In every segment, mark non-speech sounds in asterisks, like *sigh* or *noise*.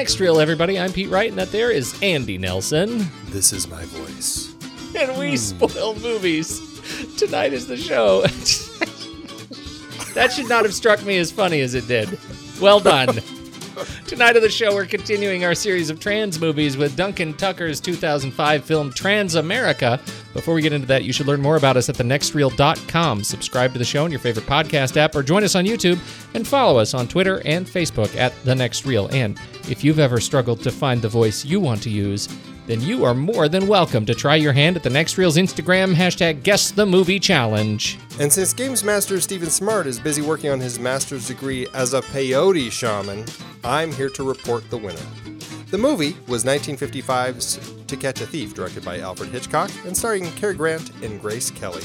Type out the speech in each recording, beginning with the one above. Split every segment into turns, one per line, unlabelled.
Next reel, everybody. I'm Pete Wright, and that there is Andy Nelson.
This is my voice.
And we hmm. spoil movies. Tonight is the show. *laughs* that should not have struck me as funny as it did. Well done. *laughs* *laughs* Tonight of the show, we're continuing our series of trans movies with Duncan Tucker's 2005 film Transamerica. Before we get into that, you should learn more about us at thenextreel.com. Subscribe to the show in your favorite podcast app or join us on YouTube and follow us on Twitter and Facebook at The Next Reel. And if you've ever struggled to find the voice you want to use, then you are more than welcome to try your hand at the Next Reel's Instagram hashtag Guess the Movie Challenge.
And since Games Master Stephen Smart is busy working on his master's degree as a peyote shaman, I'm here to report the winner. The movie was 1955's To Catch a Thief, directed by Alfred Hitchcock and starring Cary Grant and Grace Kelly.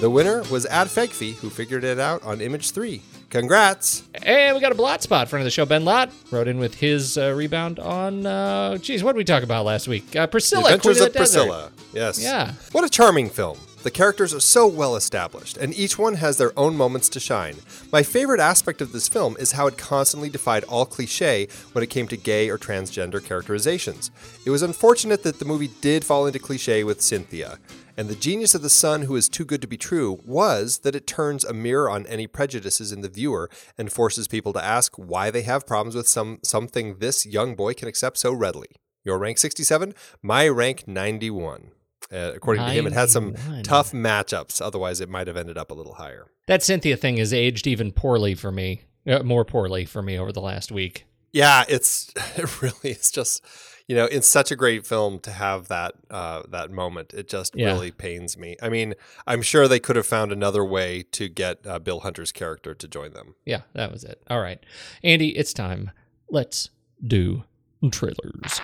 The winner was Ad Fegfi, who figured it out on Image 3. Congrats!
And we got a blot spot front of the show. Ben Lott wrote in with his uh, rebound on, uh, geez, what did we talk about last week? Uh, Priscilla,
the Adventures
Queen
of, Priscilla. Yes.
Yeah.
What a charming film. The characters are so well established, and each one has their own moments to shine. My favorite aspect of this film is how it constantly defied all cliche when it came to gay or transgender characterizations. It was unfortunate that the movie did fall into cliche with Cynthia, and the genius of the son who is too good to be true was that it turns a mirror on any prejudices in the viewer and forces people to ask why they have problems with some something this young boy can accept so readily. Your rank 67, my rank 91. Uh, according to him, it had some tough matchups. Otherwise, it might have ended up a little higher.
That Cynthia thing has aged even poorly for me, uh, more poorly for me over the last week.
Yeah, it's *laughs* it really is just you know, it's such a great film to have that uh, that moment. It just
Yeah.
really pains me. I mean, I'm sure they could have found another way to get uh, Bill Hunter's character to join them.
Yeah, that was it. All right. Andy, it's time. Let's do trailers.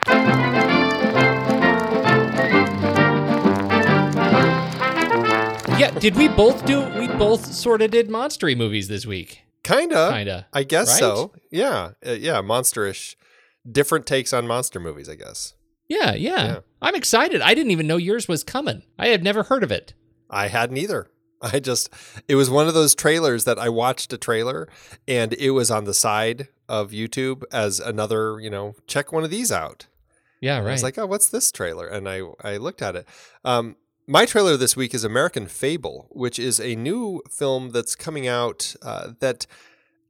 Yeah, did we both do we both sort of did monstery movies this week?
Kinda,
Kinda,
I guess
right?
so. Yeah, uh, yeah, monsterish, different takes on monster movies. I guess
Yeah, yeah,
Yeah.
I'm excited. I didn't even know yours was coming. I had never heard of it.
I hadn't either. *laughs* I just it was one of those trailers that I watched a trailer and it was on the side of YouTube as another, you know, check one of these out.
Yeah,
And
right.
I was like, oh, what's this trailer? And I I looked at it. Um, My trailer this week is American Fable, which is a new film that's coming out uh, that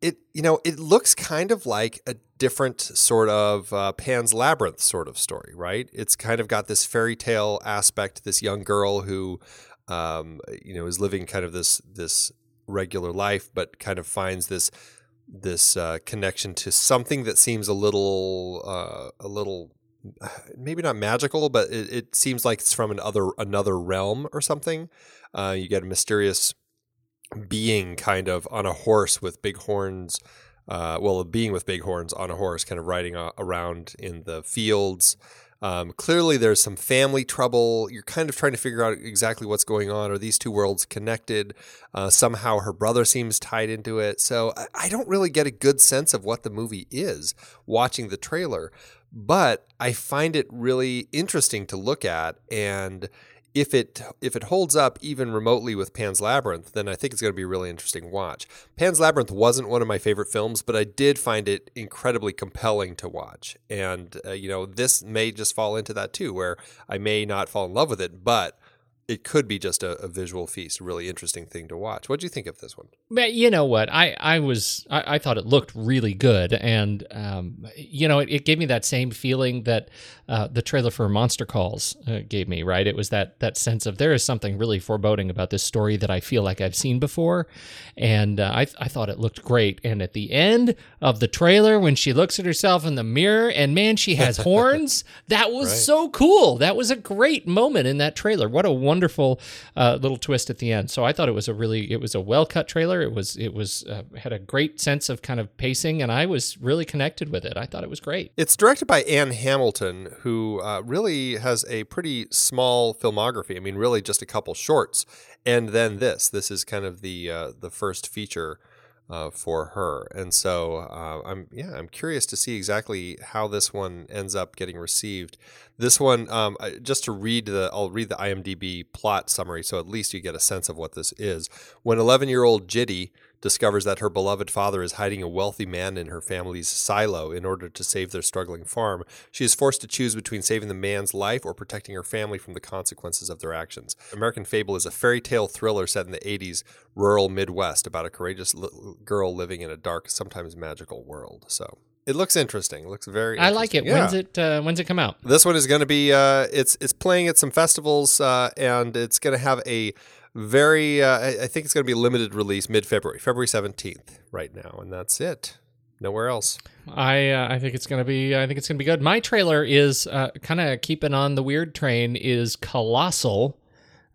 it you know it looks kind of like a different sort of uh, Pan's Labyrinth sort of story, right? It's kind of got this fairy tale aspect. This young girl who um, you know is living kind of this this regular life, but kind of finds this this uh, connection to something that seems a little uh, a little *sighs* maybe not magical, but it, it, seems like it's from another another realm or something. Uh, you get a mysterious being kind of on a horse with big horns. Uh, well, being with big horns on a horse, kind of riding a- around in the fields. Um, clearly, there's some family trouble. You're kind of trying to figure out exactly what's going on. Are these two worlds connected? Uh, somehow her brother seems tied into it. So I, I don't really get a good sense of what the movie is watching the trailer, but I find it really interesting to look at. And if it if it holds up even remotely with Pan's Labyrinth, then I think it's going to be a really interesting watch. Pan's Labyrinth wasn't one of my favorite films, but I did find it incredibly compelling to watch. And uh, you know, this may just fall into that too, where I may not fall in love with it, but it could be just a, a, visual feast, a really interesting thing to watch. What do you think of this one?
But you know what, I I was I, I thought it looked really good, and um, you know it, it, gave me that same feeling that uh, the trailer for Monster Calls uh, gave me. Right, it was that that sense of there is something really foreboding about this story that I feel like I've seen before, and uh, I I thought it looked great. And at the end of the trailer, when she looks at herself in the mirror, and man, she has *laughs* horns. That was right. so cool. That was a great moment in that trailer. What a wonderful wonderful uh, little twist at the end. So I thought it was a really it was a well cut trailer. It was it was uh, had a great sense of kind of pacing, and I was really connected with it. I thought it was great.
It's directed by Ann Hamilton, who uh, really has a pretty small filmography. I mean, really just a couple shorts, and then this. This is kind of the uh, the first feature uh, for her. And so uh, I'm yeah I'm curious to see exactly how this one ends up getting received. This one um, just to read the I'll read the IMDb plot summary so at least you get a sense of what this is. When 11 year old Jitty discovers that her beloved father is hiding a wealthy man in her family's silo in order to save their struggling farm. She is forced to choose between saving the man's life or protecting her family from the consequences of their actions. American Fable is a fairy tale thriller set in the 80s rural Midwest about a courageous girl living in a dark, sometimes magical world. So it looks interesting. It looks very. I
like it. Yeah. When's it? Uh, when's it come out?
This one is going to be. Uh, it's it's playing at some festivals, uh, and it's going to have a very, uh, I think it's going to be limited release mid February, February 17th, right now. And that's it. Nowhere else.
I uh, I think it's gonna be I think it's gonna be good. My trailer is uh, kind of keeping on the weird train. Is Colossal.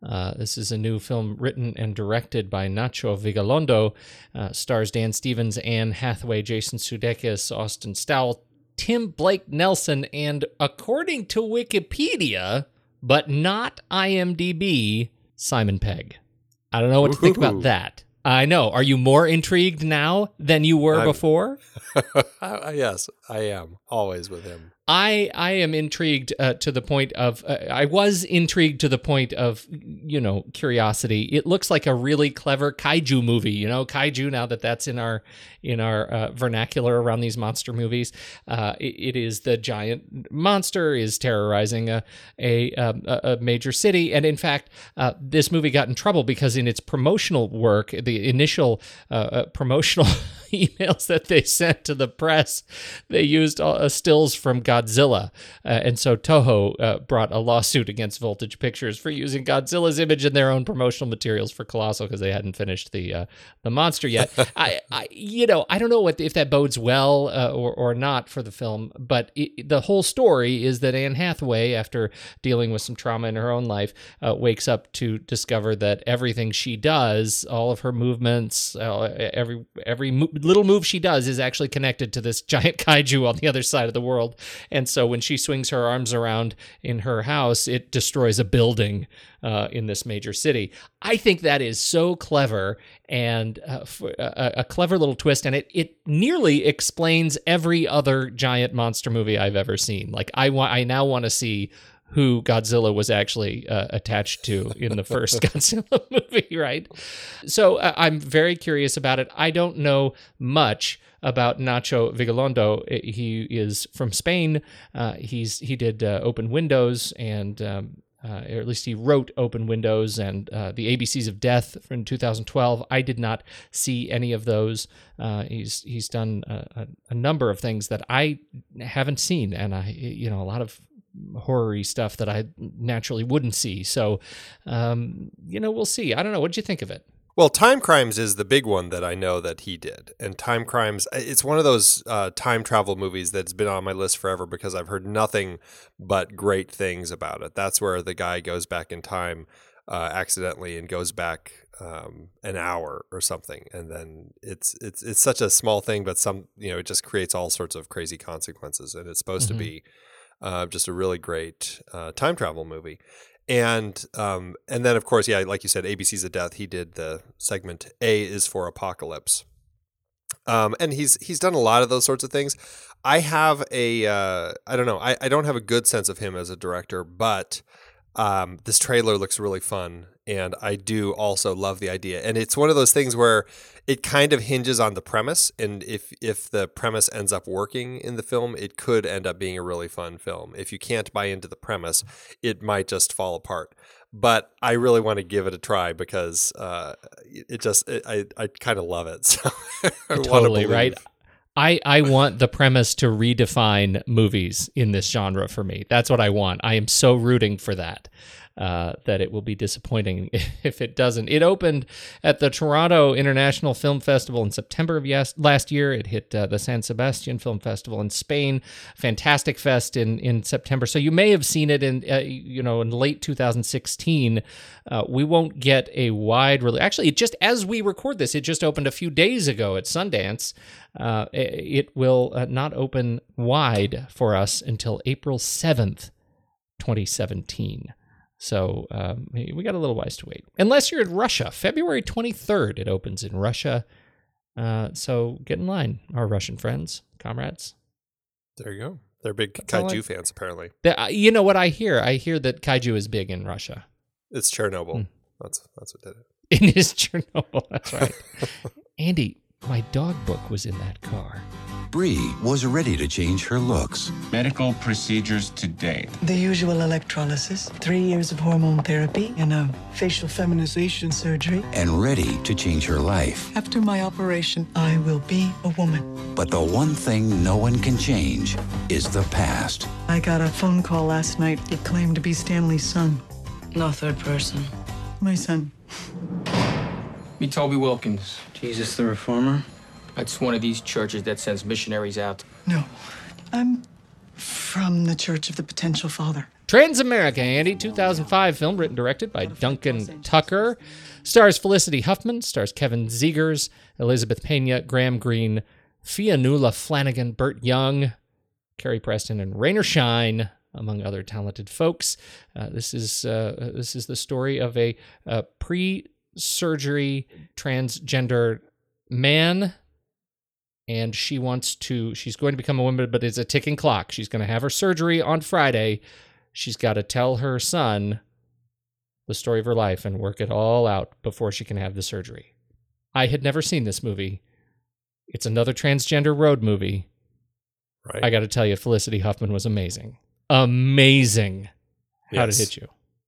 Uh, this is a new film written and directed by Nacho Vigalondo. Uh, stars Dan Stevens, Anne Hathaway, Jason Sudeikis, Austin Stowell, Tim Blake Nelson, and according to Wikipedia, but not IMDb, Simon Pegg. I don't know what to think about that. I know. Are you more intrigued now than you were I'm, before? *laughs*
yes, I am. Always with him.
I I am intrigued uh, to the point of uh, I was intrigued to the point of you know curiosity. It looks like a really clever kaiju movie. You know, kaiju. Now that that's in our in our uh, vernacular around these monster movies, uh, it, it is the giant monster is terrorizing a a, um, a major city. And in fact, uh, this movie got in trouble because in its promotional work, the initial uh, promotional *laughs* emails that they sent to the press, they used stills from. Godzilla. Uh, and so Toho uh, brought a lawsuit against Voltage Pictures for using Godzilla's image in their own promotional materials for Colossal because they hadn't finished the uh, the monster yet. *laughs* I, I, you know, I don't know what if that bodes well uh, or or not for the film, but it, the whole story is that Anne Hathaway, after dealing with some trauma in her own life, uh, wakes up to discover that everything she does, all of her movements, uh, every every mo- little move she does, is actually connected to this giant *laughs* kaiju on the other side of the world, and so when she swings her arms around in her house, it destroys a building uh, in this major city. I think that is so clever and uh, a, a, clever little twist, and it it nearly explains every other giant monster movie I've ever seen. Like I want, I now want to see who Godzilla was actually uh, attached to in the first *laughs* Godzilla movie, *laughs* right? So uh, I'm very curious about it. I don't know much about Nacho Vigalondo. He is from Spain. Uh, he's he did uh, Open Windows and um, uh, or at least he wrote Open Windows and uh, the ABCs of Death from 2012. I did not see any of those. He's he's done a, a, number of things that I haven't seen, and I you know a lot of horror stuff that I naturally wouldn't see. So, um, you know, we'll see. I don't know. What did you think of it?
Well, Timecrimes is the big one that I know that he did. And Timecrimes, it's one of those uh, time travel movies that's been on my list forever because I've heard nothing but great things about it. That's where the guy goes back in time uh, accidentally and goes back um, an hour or something, and then it's it's it's such a small thing, but some you know it just creates all sorts of crazy consequences, and it's supposed mm-hmm. to be uh, just a really great uh, time travel movie and um, and then of course, yeah, like you said, ABC's of Death. He did the segment A is for Apocalypse, um, and he's he's done a lot of those sorts of things. I have a uh, I don't know, I, I don't have a good sense of him as a director, but um, this trailer looks really fun, and I do also love the idea. And it's one of those things where it kind of hinges on the premise, and if if the premise ends up working in the film, it could end up being a really fun film. If you can't buy into the premise, it might just fall apart. But I really want to give it a try because uh, it just it, I I kind of love it. *laughs*
So totally right. I, I want the premise to redefine movies in this genre for me. That's what I want. I am so rooting for that uh, that it will be disappointing *laughs* if it doesn't. It opened at the Toronto International Film Festival in September of yes, last year. It hit uh, the San Sebastian Film Festival in Spain, Fantastic Fest in, in September. So you may have seen it in uh, you know in late 2016. Uh, we won't get a wide release. Actually, it just as we record this, it just opened a few days ago at Sundance. Uh, it will not open wide for us until April 7th, 2017. So um, we got a little ways to wait. Unless you're in Russia, February 23rd, it opens in Russia. Uh, so get in line, our Russian friends, comrades.
There you go. They're big That's kaiju fans, apparently.
Uh, you know what I hear? I hear that kaiju is big in Russia.
It's Chernobyl. Hmm. That's that's what did it. *laughs*
It is Chernobyl. That's right. *laughs* Andy, my dog book was in that car.
Bree was ready to change her looks.
Medical procedures to date.
The usual electrolysis, three years of hormone therapy, and a facial feminization surgery.
And ready to change her life.
After my operation, I will be a woman.
But the one thing no one can change is the past.
I got a phone call last night. It claimed to be Stanley's son.
No third person.
My son.
Me, Toby Wilkins.
Jesus the Reformer?
That's one of these churches that sends missionaries out.
No. I'm from the Church of the Potential Father.
Transamerica, Andy, 2005 film written and directed by Duncan Tucker. Stars Felicity Huffman, stars Kevin Zegers, Elizabeth Pena, Graham Greene, Fionnula Flanagan, Burt Young, Carrie Preston, and Raynor Schein, among other talented folks. Uh, this is uh, this is the story of a, a pre-surgery transgender man and she wants to she's going to become a woman but it's a ticking clock. She's going to have her surgery on friday. She's got to tell her son the story of her life and work it all out before she can have the surgery. I had never seen this movie. It's another transgender road movie. Right. I got to tell you felicity huffman was amazing. Amazing. How yes. did it hit you?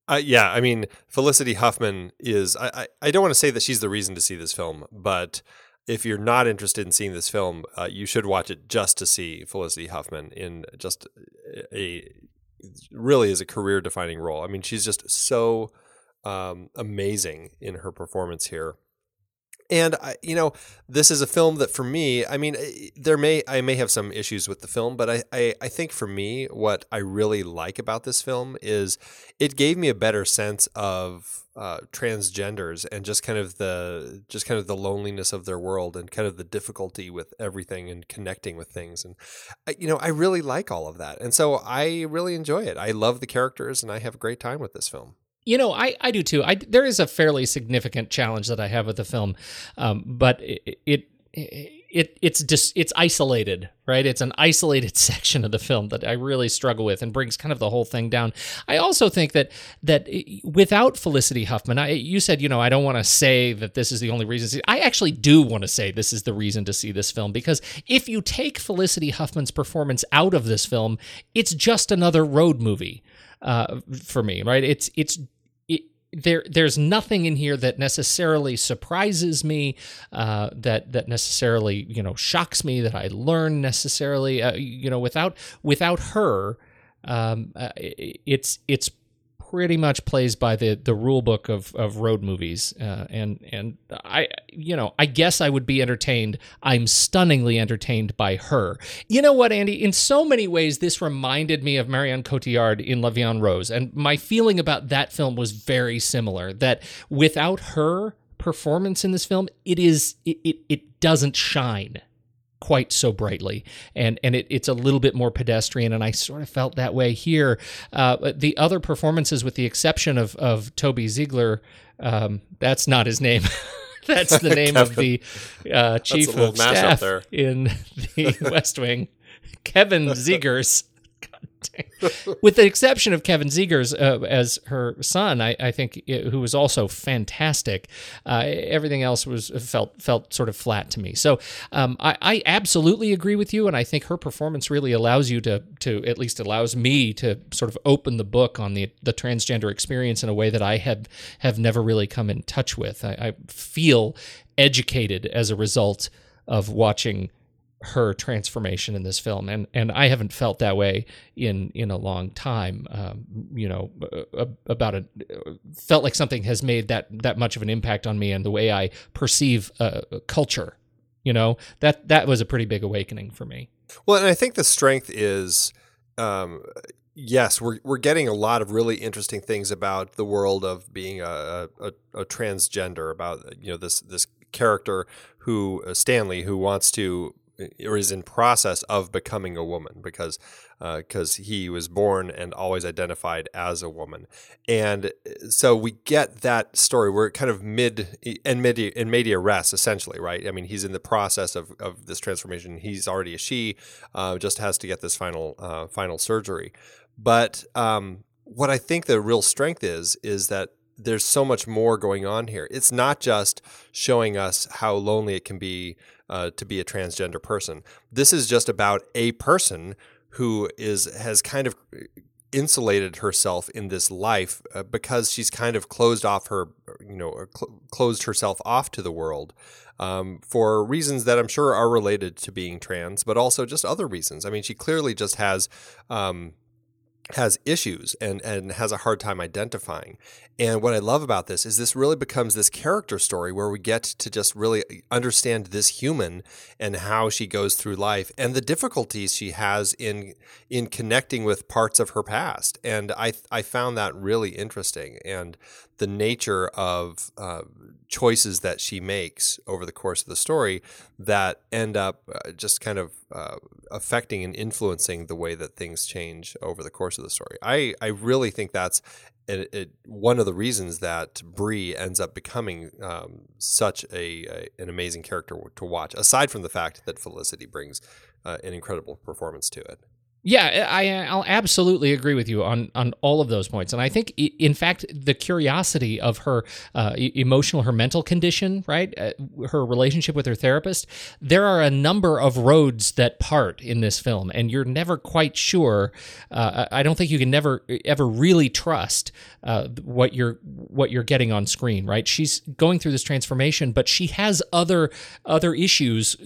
Uh, yeah, I mean, Felicity Huffman is. I, I, I don't want to say that she's the reason to see this film, but if you're not interested in seeing this film, uh, you should watch it just to see Felicity Huffman in just a really is a career defining role. I mean, she's just so um, amazing in her performance here. And I, you know, this is a film that for me, I mean, eh, there may I may have some issues with the film, but I, I, I think for me, what I really like about this film is it gave me a better sense of uh, transgenders and just kind of the just kind of the loneliness of their world and kind of the difficulty with everything and connecting with things and you know I really like all of that and so I really enjoy it. I love the characters and I have a great time with this film.
You know, I, I do too. I there is a fairly significant challenge that I have with the film, um, but it, it it it's just it's isolated, right? It's an isolated *laughs* section of the film that I really struggle with and brings kind of the whole thing down. I also think that that without Felicity Huffman, I, you said you know I don't want to say that this is the only reason. I actually do want to say this is the reason to see this film because if you take Felicity Huffman's performance out of this film, it's just another road movie uh, for me. Right? It's it's it, there. There's nothing in here that necessarily surprises me, uh, that that necessarily you know shocks me, that I learn necessarily. Uh, you know, without without her, um, uh, it's it's pretty much plays by the the rule book of of road movies. Uh, and and I you know I guess I would be entertained I'm stunningly entertained by her. You know what Andy? In so many ways this reminded me of Marion Cotillard in La Vie en Rose. And my feeling about that film was very similar that without her performance in this film it is it it, it doesn't shine quite so brightly. And and it, it's a little bit more pedestrian and i sort of felt that way here. Uh, the other performances with the exception of of toby ziegler um, that's not his name. *laughs* That's the name of the *laughs* uh, chief of staff
there.
in *laughs* the west wing. Kevin Zegers with the exception of Kevin Zegers uh, as her son, I, I think, uh, who was also fantastic. Uh, everything else was felt felt sort of flat to me. So um, I, I absolutely agree with you, and I think her performance really allows you to to at least allows me to sort of open the book on the the transgender experience in a way that I have have never really come in touch with. I, I feel educated as a result of watching her transformation in this film. And and I haven't felt that way in in a long time. Um, you know about it felt like something has made that that much of an impact on me and the way I perceive uh, culture you know? That that was a pretty big awakening for me.
Well, and I think the strength is, um, yes, we're we're getting a lot of really interesting things about the world of being a, a, a transgender, about you know this this character who uh, Stanley who wants to or is in process of becoming a woman because because he was born and always identified as a woman, and so we get that story. We're kind of mid in media in media res essentially, right? I mean, he's in the process of, of this transformation. He's already a she, uh, just has to get this final uh, final surgery. But um, what I think the real strength is is that there's so much more going on here. It's not just showing us how lonely it can be uh, to be a transgender person. This is just about a person who is has kind of insulated herself in this life uh, because she's kind of closed off her, you know, cl- closed herself off to the world um, for reasons that I'm sure are related to being trans, but also just other reasons. I mean, she clearly just has. Um, has issues and and has a hard time identifying. And what I love about this is this really becomes this character story where we get to just really uh, understand this human and how she goes through life and the difficulties she has in in connecting with parts of her past. And I I found that really interesting and the nature of uh, choices that she makes over the course of the story that end up uh, just kind of uh, affecting and influencing the way that things change over the course of the story. I, I really think that's it, it, one of the reasons that Bree ends up becoming um, such a, a, an amazing character to watch. Aside from the fact that Felicity brings uh, an incredible performance to it.
Yeah, I, I'll absolutely agree with you on on all of those points, and I think, in fact, the curiosity of her uh, emotional, her mental condition, right, uh, her relationship with her therapist. There are a number of roads that part in this film, and you're never quite sure. Uh, I don't think you can never ever really trust uh, what you're what you're getting on screen, right? She's going through this transformation, but she has other other issues,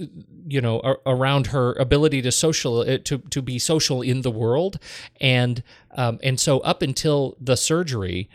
you know, around her ability to social uh, to to be social in the world, and um, and so up until the surgery,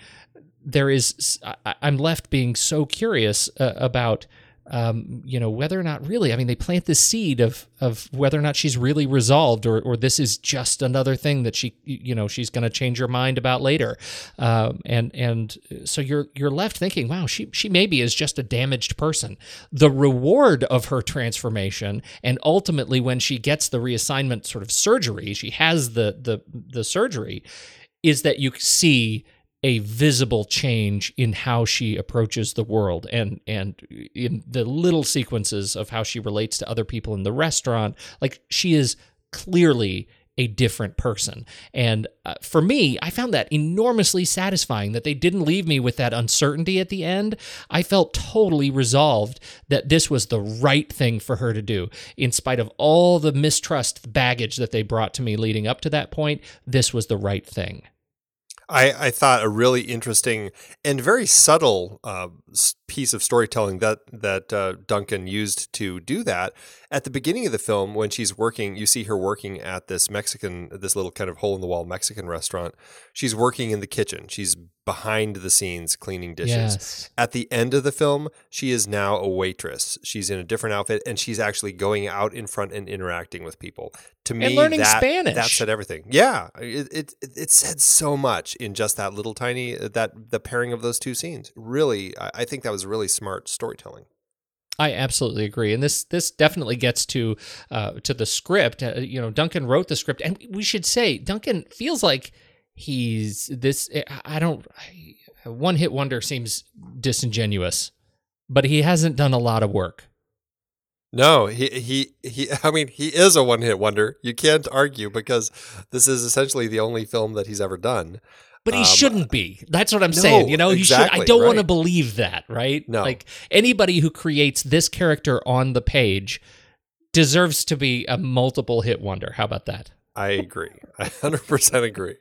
there is I, I'm left being so curious uh, about um, you know, whether or not really, I mean, they plant this seed of of whether or not she's really resolved, or or this is just another thing that she, you know, she's going to change her mind about later, um, and and so you're you're left thinking, wow, she she maybe is just a damaged person. The reward of her transformation, and ultimately when she gets the reassignment sort of surgery, she has the the the surgery, is that you see a visible change in how she approaches the world and and in the little sequences of how she relates to other people in the restaurant. Like she is clearly a different person. And uh, for me i found that enormously satisfying that they didn't leave me with that uncertainty at the end. I felt totally resolved that this was the right thing for her to do. In spite of all the mistrust baggage that they brought to me leading up to that point this was the right thing
I, I thought a really interesting and very subtle uh, piece of storytelling that that uh, Duncan used to do that at the beginning of the film when she's working. You see her working at this Mexican, this little kind of hole in the wall Mexican restaurant. She's working in the kitchen. She's behind the scenes cleaning dishes.
Yes.
At the end of the film, she is now a waitress. She's in a different outfit and she's actually going out in front and interacting with people. To me, and
learning
that,
Spanish.
that said everything. Yeah, it, it it said so much in just that little tiny uh, that the pairing of those two scenes. Really, I, I think that was really smart storytelling.
I absolutely agree, and this this definitely gets to uh, to the script. Uh, you know, Duncan wrote the script, and we should say Duncan feels like he's this. I don't. One hit wonder seems disingenuous, but he hasn't done a lot of work.
No, he he he. *laughs* I mean, he is a one hit wonder. You can't argue because this is essentially the only film that he's ever done.
But he
Um,
shouldn't be. That's what I'm
no,
saying. You know, he should. I don't want to believe that. Right?
No.
Like anybody who creates this character on the page deserves to be a multiple hit wonder. How about that?
I agree. *laughs* I 100% agree.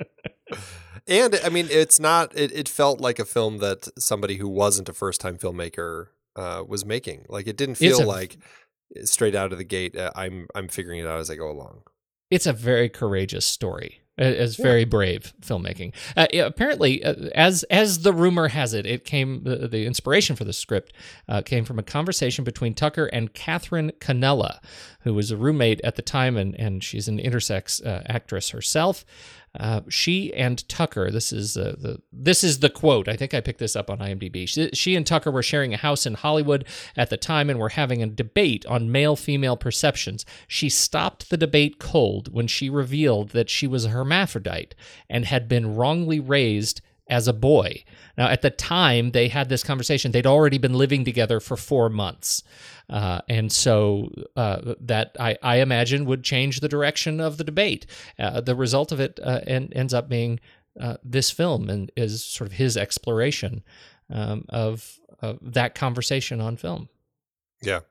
And I mean, it's not, it, it felt like a film that somebody who wasn't a first time filmmaker uh, was making. Like it didn't feel
a-
like straight out of the gate, uh, I'm, I'm figuring it out as I go along.
it's a very courageous story. It's very brave filmmaking. Uh, yeah, apparently, uh, as as the rumor has it, it came the, the inspiration for the script uh, came from a conversation between Tucker and Katherine Connella, who was a roommate at the time, and and she's an intersex uh, actress herself. Uh, she and Tucker, this is uh, the this is the quote. I think I picked this up on IMDb. She, she and Tucker were sharing a house in Hollywood at the time and were having a debate on male female perceptions. She stopped the debate cold when she revealed that she was a hermaphrodite and had been wrongly raised as a boy. Now, at the time they had this conversation, they'd already been living together for four months. Uh, and so uh, that I, I imagine would change the direction of the debate. Uh, the result of it uh, en- ends up being uh, this film and is sort of his exploration um, of, of that conversation on film.
Yeah.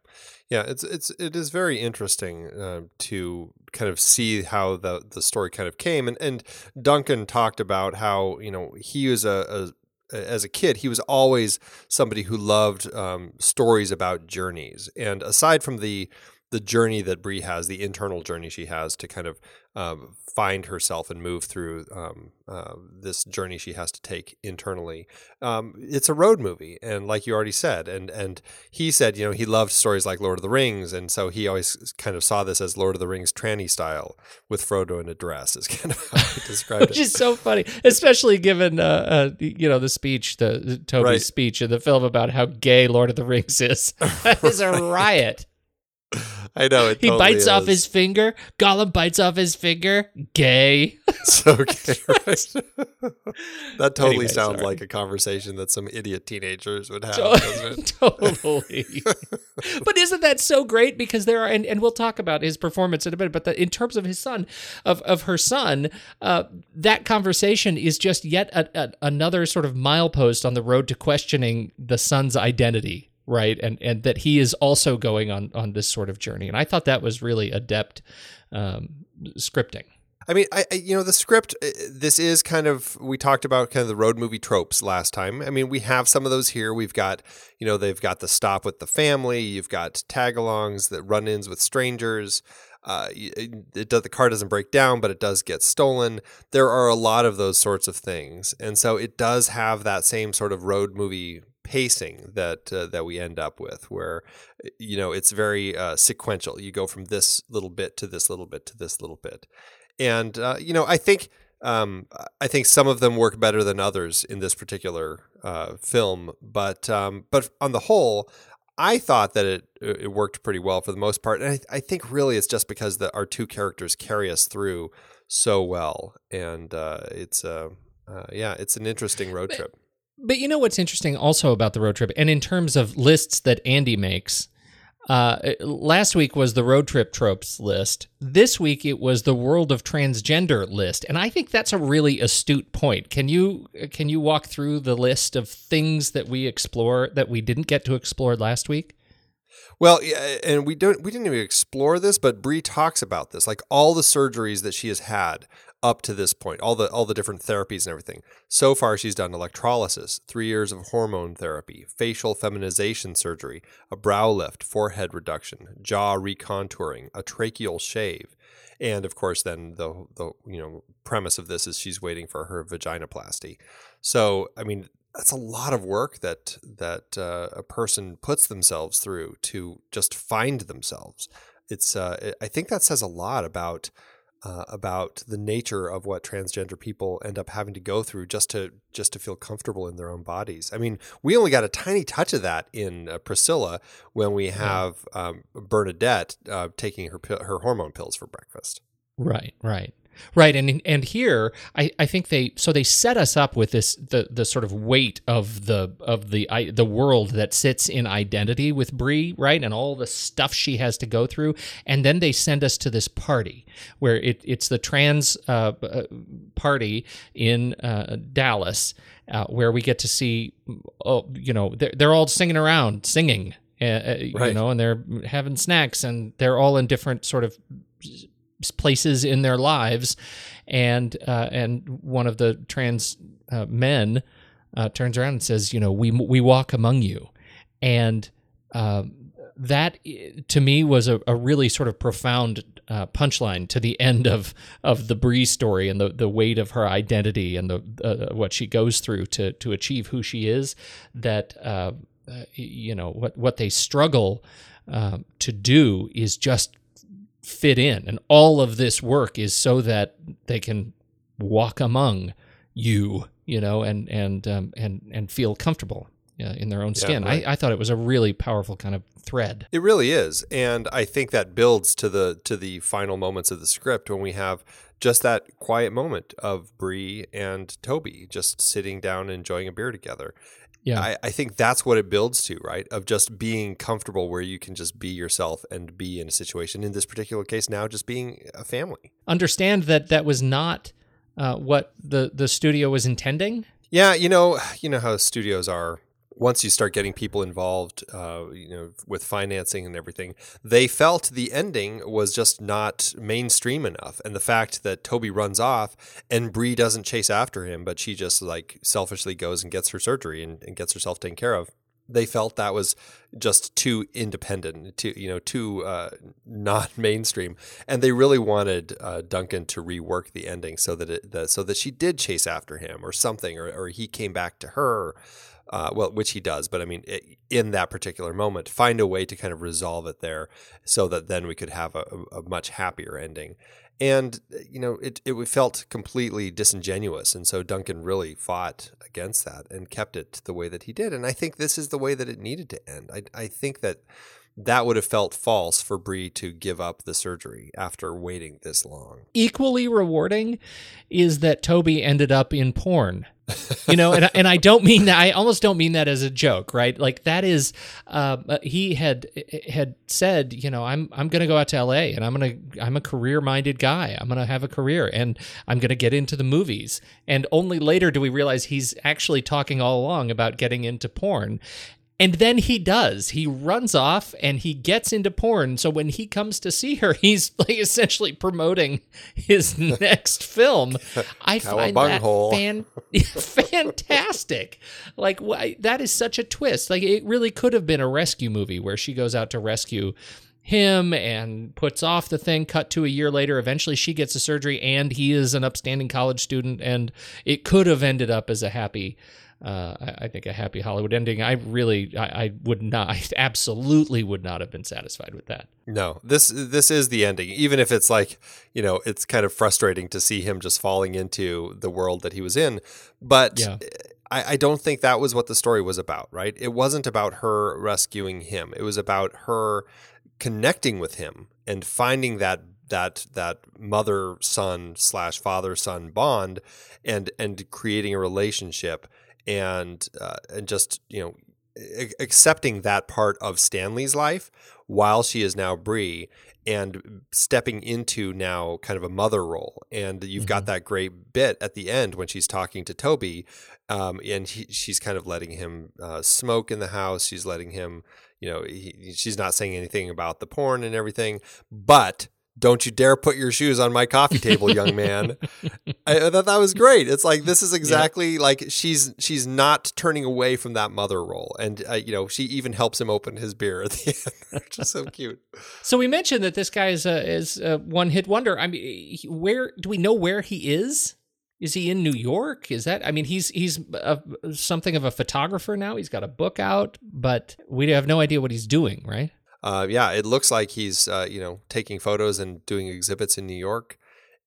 Yeah, it's it's it is very interesting uh, to kind of see how the the story kind of came, and and Duncan talked about how you know he was a, a as a kid he was always somebody who loved um, stories about journeys, and aside from the the journey that Bree has, the internal journey she has to kind of um, find herself and move through um, uh, this journey she has to take internally. Um, it's a road movie, and like you already said, and and he said, you know, he loved stories like Lord of the Rings, and so he always kind of saw this as Lord of the Rings tranny style with Frodo in a dress, is *laughs* kind of how he described
Which
it.
is so funny, especially given uh, uh, you know the speech, the, the Toby's
Right.
speech in the film about how gay Lord of the Rings is. *laughs* That is a *laughs* riot. *laughs*
I know it.
He
totally
bites off his finger. Gollum bites off his finger. Gay. *laughs*
so gay, *laughs* right? that totally
Anyway,
sounds
sorry.
like a conversation that some idiot teenagers would have. doesn't
totally. but isn't that so great? Because there are, and, and we'll talk about his performance in a bit. But the, in terms of his son, of of her son, uh, that conversation is just yet a, a, another sort of milepost on the road to questioning the son's identity. Right, and and that he is also going on on this sort of journey, and I thought that was really adept um, scripting.
I mean, I, you know the script. uh, This is kind of we talked about kind of the road movie tropes last time. I mean, we have some of those here. We've got you know they've got the stop with the family. You've got tag-alongs, the run-ins with strangers. Uh, it, it does, the car doesn't break down, but it does get stolen. There are a lot of those sorts of things, and so it does have that same sort of road movie pacing that uh, that we end up with, where you know it's very uh, sequential. You go from this little bit to this little bit to this little bit, and uh, you know I think um, I think some of them work better than others in this particular uh, film, but um, but on the whole. I thought that it it worked pretty well for the most part, and I, I think really it's just because the, our two characters carry us through so well, and uh, it's uh, uh, yeah, it's an interesting road trip.
But you know what's interesting also about the road trip, and in terms of lists that Andy makes, uh, last week was the road trip tropes list. This week it was the world of transgender list, and I think that's a really astute point. Can you can you walk through the list of things that we explore that we didn't get to explore last week?
Well, and we don't we didn't even explore this, but Bree talks about this, like all the surgeries that she has had up to this point, all the all the different therapies and everything. So far, she's done electrolysis, three years of hormone therapy, facial feminization surgery, a brow lift, forehead reduction, jaw recontouring, a tracheal shave, and of course, then the the you know premise of this is she's waiting for her vaginoplasty. So, I mean, that's a lot of work that that uh, a person puts themselves through to just find themselves. It's uh, I think that says a lot about uh, about the nature of what transgender people end up having to go through just to just to feel comfortable in their own bodies. I mean, we only got a tiny touch of that in uh, Priscilla when we have um, Bernadette uh, taking her her hormone pills for breakfast.
Right, right. Right, and and here I, I think they so they set us up with this the the sort of weight of the of the I, the world that sits in identity with Bree, right, and all the stuff she has to go through, and then they send us to this party where it it's the trans uh, uh, party in uh, Dallas, uh, where we get to see, oh, you know, they're, they're all singing around, singing, uh, uh, you know, and they're having snacks, and they're all in different sort of places in their lives, and uh, and one of the trans uh, men uh, turns around and says, you know, we we walk among you, and um, that to me was a, a really sort of profound uh, punchline to the end of of the Bree story and the the weight of her identity and the uh, what she goes through to to achieve who she is. That uh, uh, you know what what they struggle uh, to do is just fit in, and all of this work is so that they can walk among you, you know, and and um, and and feel comfortable uh, in their own skin.
right.
I, I thought it was a really powerful kind of thread.
It really is, and I think that builds to the to the final moments of the script when we have just that quiet moment of Bree and Toby just sitting down and enjoying a beer together.
Yeah.
I, I think that's what it builds to, right? Of just being comfortable where you can just be yourself and be in a situation. In this particular case, now just being a family.
Understand that that was not uh, what the the studio was intending.
Yeah, you know, you know how studios are. Once you start getting people involved, uh, you know, with financing and everything, they felt the ending was just not mainstream enough, and the fact that Toby runs off and Bree doesn't chase after him, but she just like selfishly goes and gets her surgery and, and gets herself taken care of. They felt that was just too independent, too you know, too uh, not *laughs* mainstream, and they really wanted uh, Duncan to rework the ending so that it the, so that she did chase after him or something, or, or he came back to her. Uh, well, which he does, but I mean, i in that particular moment, find a way to kind of resolve it there, so that then we could have a, a much happier ending. And you know, it it felt completely disingenuous, and so Duncan really fought against that and kept it the way that he did. And I think this is the way that it needed to end. I I think that that would have felt false for Bree to give up the surgery after waiting this long.
Equally rewarding is that Toby ended up in porn. you know, and and I don't mean that. I almost don't mean that as a joke, right? Like that is, um, uh, he had had said, you know, I'm I'm gonna go out to L.A. and I'm gonna I'm a career minded guy. I'm gonna have a career and I'm gonna get into the movies. And only later do we realize he's actually talking all along about getting into porn. And then he does. He runs off and he gets into porn. So when he comes to see her, *laughs* he's like essentially promoting his *laughs* next film. *laughs* I find that fan- fantastic. Like why, that is such a twist. Like it really could have been a rescue movie where she goes out to rescue him and puts off the thing cut to a year later eventually she gets a surgery and he is an upstanding college student and it could have ended up as a happy uh, I, I think a happy Hollywood ending. I really, I, I would not, *laughs* I absolutely would not have been satisfied with that.
No, this this is the ending. Even if it's like, you know, it's kind of frustrating to see him just falling into the world that he was in. But
Yeah.
I, I don't think that was what the story was about, right? It wasn't about her rescuing him. It was about her connecting with him and finding that that that mother son slash father son bond and and creating a relationship and uh, and just you know accepting that part of Stanley's life while she is now Bree and stepping into now kind of a mother role. And you've got that great bit at the end when she's talking to Toby, um, and he, she's kind of letting him uh, smoke in the house. She's letting him, you know, he, she's not saying anything about the porn and everything, but don't you dare put your shoes on my coffee table, young man. *laughs* I, thought that was great. It's like this is exactly like she's she's not turning away from that mother role, and uh, you know she even helps him open his beer at the *laughs* end, which is so cute.
So we mentioned that this guy is a, is a one hit wonder. I mean, where do we know where he is? Is he in New York? Is that? I mean, he's he's a, something of a photographer now. He's got a book out, but we have no idea what he's doing. Right?
Uh, yeah, it looks like he's uh, you know taking photos and doing exhibits in New York,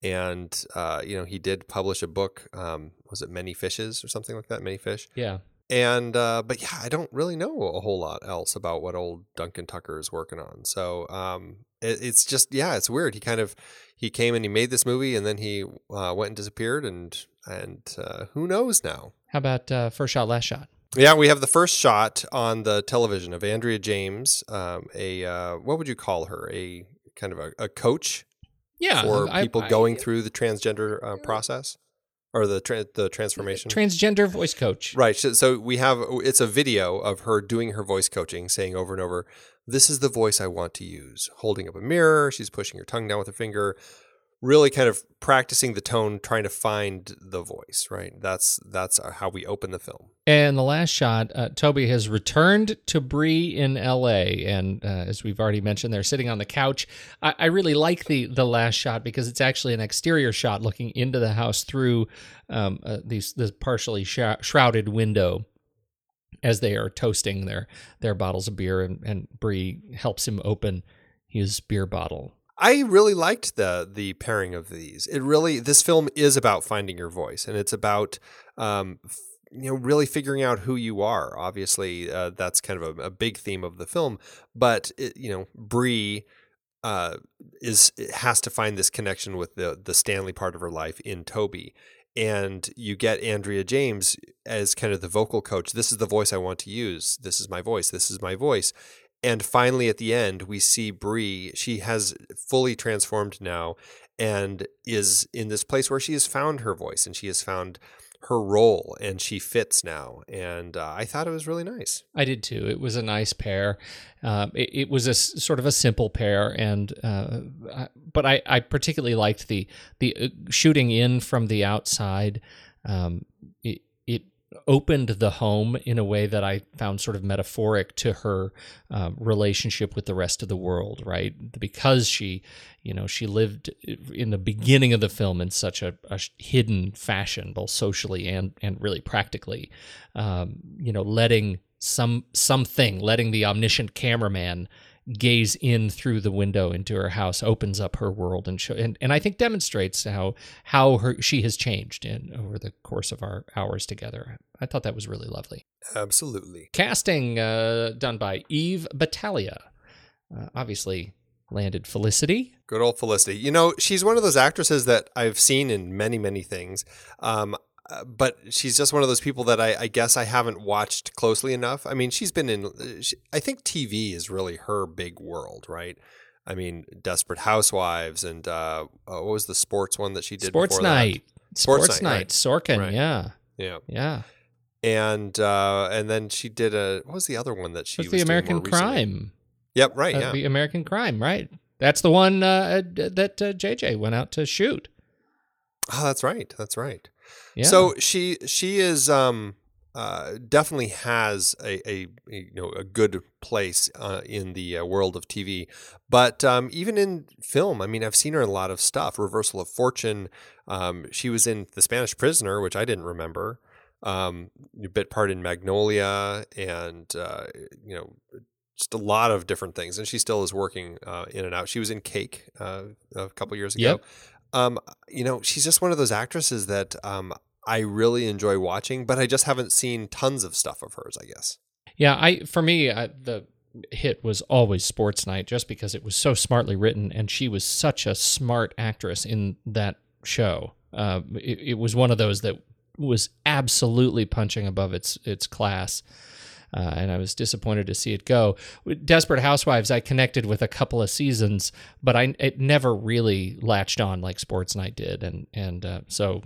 and uh, you know he did publish a book. Um, was it Many Fishes or something like that? Many Fish.
Yeah.
And uh, but yeah, I don't really know a whole lot else about what old Duncan Tucker is working on. So um, it, it's just yeah, it's weird. He kind of he came and he made this movie, and then he uh, went and disappeared, and and uh, who knows now.
How about uh, first shot, last shot?
Yeah, we have the first shot on the television of Andrea James, um, a uh, what would you call her? A kind of a, a coach
Yeah,
for
I-
people
I-
going through the transgender uh, process or the tra- the transformation.
transgender voice coach.
Right. So, so we have it's a video of her doing her voice coaching, saying over and over, "This is the voice I want to use." Holding up a mirror, she's pushing her tongue down with her finger, really kind of practicing the tone, trying to find the voice. Right. That's that's how we open the film.
And the last shot, uh, Toby has returned to Bree in L.A. And uh, as we've already mentioned, they're sitting on the couch. I, I really like the the last shot because it's actually an exterior shot looking into the house through um, uh, these this partially shou- shrouded window as they are toasting their their bottles of beer, and, and Bree helps him open his beer bottle.
I really liked the the pairing of these. It really this film is about finding your voice, and it's about um, f- you know really figuring out who you are. Obviously, uh, that's kind of a, a big theme of the film. But it, you know, Bree uh, is has to find this connection with the the Stanley part of her life in Toby. And you get Andrea James as kind of the vocal coach. This is the voice I want to use. This is my voice. This is my voice. And finally, at the end, we see Bree. She has fully transformed now and is in this place where she has found her voice and she has found her role and she fits now. And uh, I thought it was really nice.
I did too. It was a nice pair. Um, it, it was a sort of a simple pair, and uh, but I, I particularly liked the the uh, shooting in from the outside. Um, opened the home in a way that I found sort of metaphoric to her um, relationship with the rest of the world, right? Because she, you know, she lived in the beginning of the film in such a, a hidden fashion, both socially and and really practically. Um, you know, letting some something, letting the omniscient cameraman gaze in through the window into her house opens up her world and show, and, and I think demonstrates how how her she has changed in over the course of our hours together. I thought that was really lovely.
Absolutely.
Casting uh, done by Eve Battaglia. Uh, obviously landed Felicity.
Good old Felicity. You know, she's one of those actresses that I've seen in many, many things. Um, uh, but she's just one of those people that I, I guess I haven't watched closely enough. I mean, she's been in, uh, she, I think TV is really her big world, right? I mean, Desperate Housewives and uh, uh, what was the sports one that she did?
Sports
before that?
Night.
Sports
Sports,
Night,
Night.
right.
Sorkin.
Right.
Yeah.
Yeah,
Yeah.
and uh, and then she did a what was the other one that she
That's
was
the
doing
American
more recently?
Crime.
Yep, right.
Uh,
yeah,
The American Crime, right. That's the one uh, that uh, JJ went out to shoot.
oh, that's right. That's right.
Yeah.
So she she is um uh definitely has a, a, a, you know a good place uh, in the uh, world of TV, but um even in film, I mean I've seen her in a lot of stuff. Reversal of Fortune. Um, she was in The Spanish Prisoner, which I didn't remember. Um, a bit part in Magnolia, and uh, you know just a lot of different things. And she still is working uh, in and out. She was in Cake uh, a couple years ago.
Yep.
Um, you know, she's just one of those actresses that um, I really enjoy watching, but I just haven't seen tons of stuff of hers. I guess.
Yeah, I for me I, the hit was always Sports Night just because it was so smartly written and she was such a smart actress in that show. Uh, it, it was one of those that was absolutely punching above its its class. Uh, and I was disappointed to see it go. Desperate Housewives, I connected with a couple of seasons, but I it never really latched on like Sports Night did, and and uh, so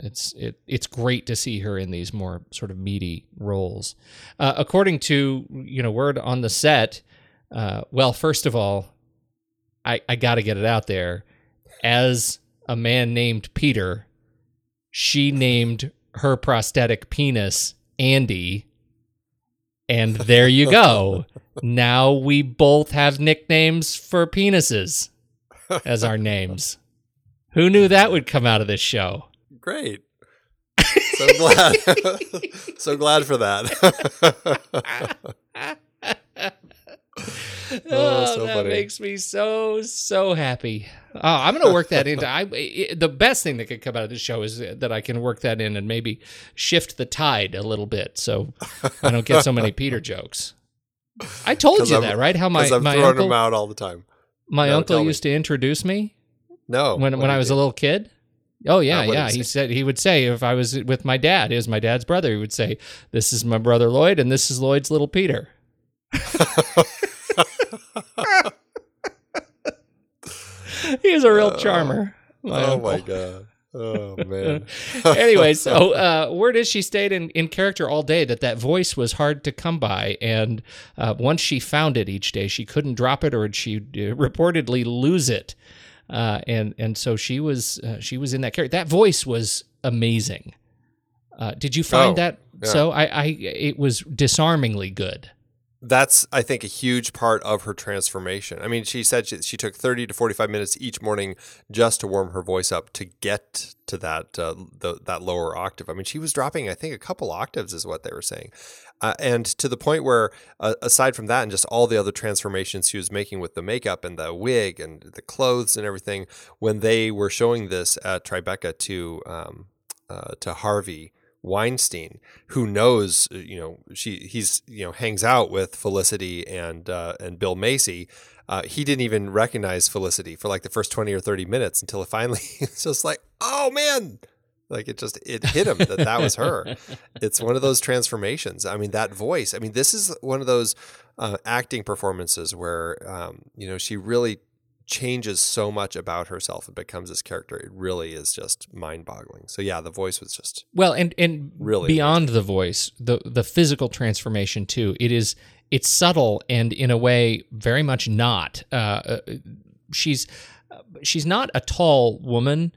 it's it it's great to see her in these more sort of meaty roles. Uh, according to you know word on the set, uh, well, first of all, I, I got to get it out there. As a man named Peter, she named her prosthetic penis Andy. And there you go. *laughs* now we both have nicknames for penises as our names. Who knew that would come out of this show?
Great. So glad. *laughs* *laughs* so glad for that.
Oh, oh
so
that
funny.
makes me so so happy. Oh, I'm gonna work that into. I *laughs* it, the best thing that could come out of this show is that I can work that in and maybe shift the tide a little bit, so I don't get so many *laughs* Peter jokes. I told you
I'm-
that, right? How my
I'm
my
throwing
uncle
them out all the time.
my
No,
uncle
tell me.
used to introduce me
No.
when when I was a little kid. Oh yeah, yeah.
he say?
said he would say if I was with my dad, was my dad's brother. He would say, "This is my brother Lloyd, and this is Lloyd's little Peter." *laughs* *laughs* he was a real charmer. my
Oh
uncle.
my god. Oh *laughs* man.
anyway, so *laughs* uh, word is she stayed in, in character all day. That that voice was hard to come by, and uh, once she found it each day, she couldn't drop it, or she'd uh, reportedly lose it. Uh, and and so she was uh, she was in that character. That voice was amazing. Uh, did you find
Oh,
that?
yeah.
So I, I it was disarmingly good.
That's I think a huge part of her transformation. I mean, she said she, she took 30 to 45 minutes each morning just to warm her voice up to get to that uh, the, that lower octave. I mean, she was dropping I think a couple octaves is what they were saying. Uh, and to the point where uh, aside from that and just all the other transformations she was making with the makeup and the wig and the clothes and everything when they were showing this at Tribeca to um, uh, to Harvey Weinstein, who knows, uh, you know, she he's you know hangs out with Felicity and uh, and Bill Macy. Uh, he didn't even recognize Felicity for like the first twenty or thirty minutes until it finally *laughs* it's just like, oh man, like it just it hit him that that was her. It's one of those transformations. I mean, that voice. I mean, this is one of those uh, acting performances where um, you know she really changes so much about herself and becomes this character. It really is just mind boggling. So yeah, the voice was just
Well, and and
Really
beyond the voice, the the physical transformation too. It is it's subtle and in a way very much not. Uh, uh, she's she's not a tall woman.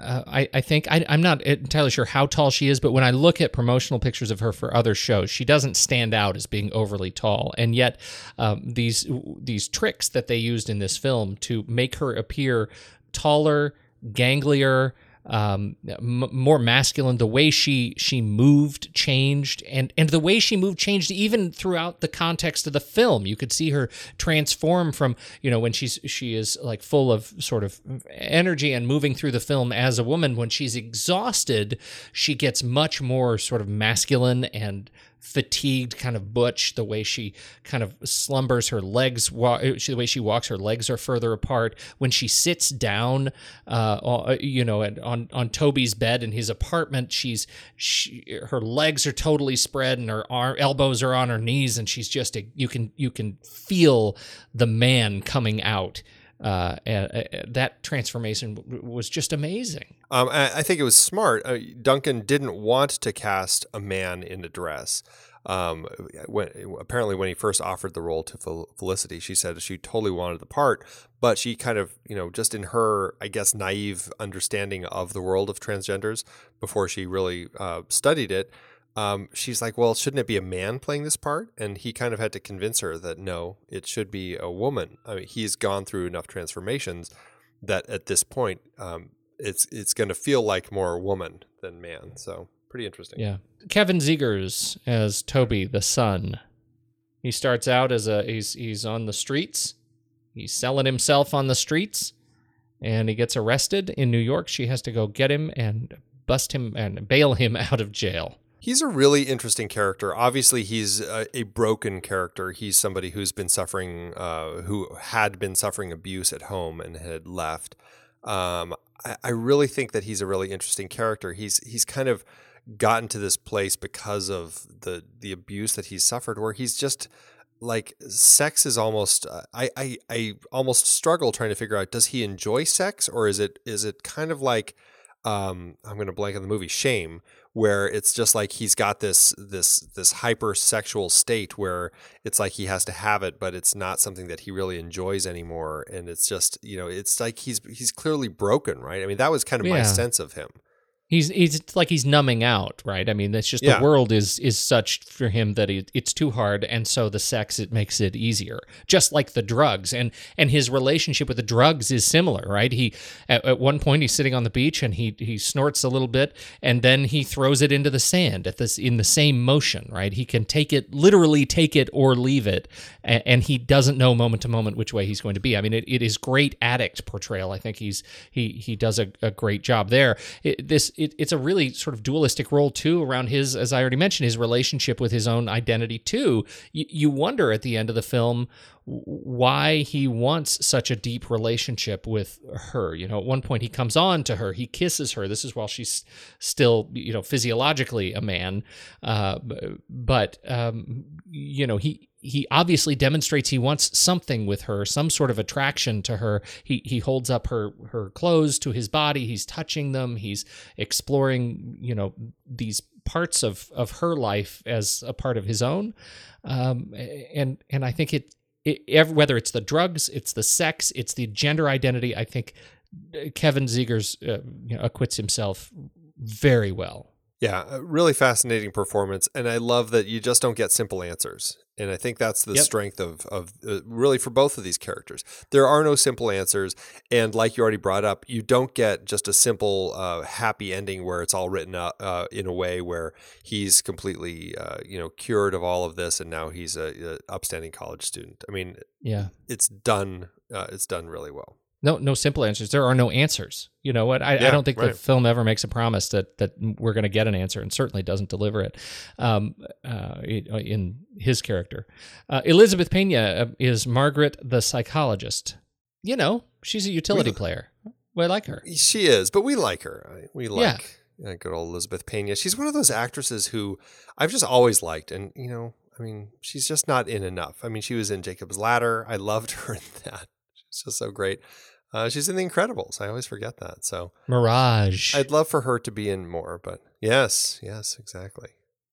Uh, I, I think I, I'm not entirely sure how tall she is, but when I look at promotional pictures of her for other shows, she doesn't stand out as being overly tall. And yet, um, these these tricks that they used in this film to make her appear taller, ganglier, um, m- more masculine. The way she she moved changed, and and the way she moved changed even throughout the context of the film. You could see her transform from you know when she's she is like full of sort of energy and moving through the film as a woman. When she's exhausted, she gets much more sort of masculine and fatigued kind of butch the way she kind of slumbers her legs the way she walks her legs are further apart. When she sits down uh uh, you know on on Toby's bed in his apartment she's she, her legs are totally spread and her arm, elbows are on her knees and she's just a, you can you can feel the man coming out uh, and, that transformation w- was just amazing.
Um, I, I think it was smart. Uh, Duncan didn't want to cast a man in a dress. Um, when apparently when he first offered the role to Fel- Felicity, she said she totally wanted the part, but she kind of, you know, just in her, I guess, naive understanding of the world of transgenders before she really uh, studied it, um, she's like, well, shouldn't it be a man playing this part? And he kind of had to convince her that no, it should be a woman. I mean, he's gone through enough transformations that at this point, um, it's it's going to feel like more woman than man. So pretty interesting.
Yeah. Kevin Zegers as Toby the son. He starts out as a he's he's on the streets. He's selling himself on the streets and he gets arrested in New York. She has to go get him and bust him and bail him *laughs* out of jail.
He's a really interesting character. Obviously, he's a, a broken character. He's somebody who's been suffering, uh, who had been suffering abuse at home and had left. Um, I, I really think that he's a really interesting character. He's he's kind of gotten to this place because of the the abuse that he's suffered, where he's just like sex is almost. Uh, I I I almost struggle trying to figure out does he enjoy sex or is it is it kind of like um, I'm going to blank on the movie Shame, where it's just like he's got this this this hypersexual state where it's like he has to have it but it's not something that he really enjoys anymore. And it's just you know it's like he's he's clearly broken right? I mean that was kind of my sense of him
He's he's like he's numbing out, right? I mean, it's just
Yeah.
the world is is such for him that it, it's too hard, and so the sex it makes it easier. Just like the drugs, and and his relationship with the drugs is similar, right? He at, at one point he's sitting on the beach and he he snorts a little bit, and then he throws it into the sand at this in the same motion, right? He can take it literally, take it or leave it, and, and he doesn't know moment to moment which way he's going to be. I mean, it, it is great addict portrayal. I think he's he he does a, a great job there. It, this it, it's a really sort of dualistic role too around his, as I already mentioned, his relationship with his own identity too. You, you wonder at the end of the film why he wants such a deep relationship with her. You know, at one point he comes on to her, he kisses her. This is while she's still, you know, physiologically a man, uh, but um, you know he he obviously demonstrates he wants something with her, some sort of attraction to her. He he holds up her her clothes to his body. He's touching them. He's exploring, you know, these parts of of her life as a part of his own. Um, and and I think it, it whether it's the drugs, it's the sex, it's the gender identity. I think uh, Kevin Zegers uh, you know, acquits himself very well.
Yeah, a really fascinating performance, and I love that you just don't get simple answers. And I think that's the
Yep.
strength of of uh, really for both of these characters. There are no simple answers, and like you already brought up, you don't get just a simple uh, happy ending where it's all written up uh, in a way where he's completely uh, you know cured of all of this, and now he's a, a upstanding college student. I mean,
Yeah.
it's done. Uh, it's done really well.
No, no simple answers. There are no answers. You know what? I, I don't think the film ever makes a promise that that we're going to get an answer, and certainly doesn't deliver it. Um, uh, in his character, uh, Elizabeth Pena uh, is Margaret the psychologist. You know, she's a utility
We-
player. we like her.
She is, but we like her. We
Yeah.
like uh, good old Elizabeth Pena. She's one of those actresses who I've just always liked, and you know, I mean, she's just not in enough. I mean, she was in Jacob's Ladder. I loved *laughs* her in that. She's just so great. Uh, she's in The Incredibles. I always forget that. So
Mirage.
I'd love for her to be in more. But yes, yes, exactly.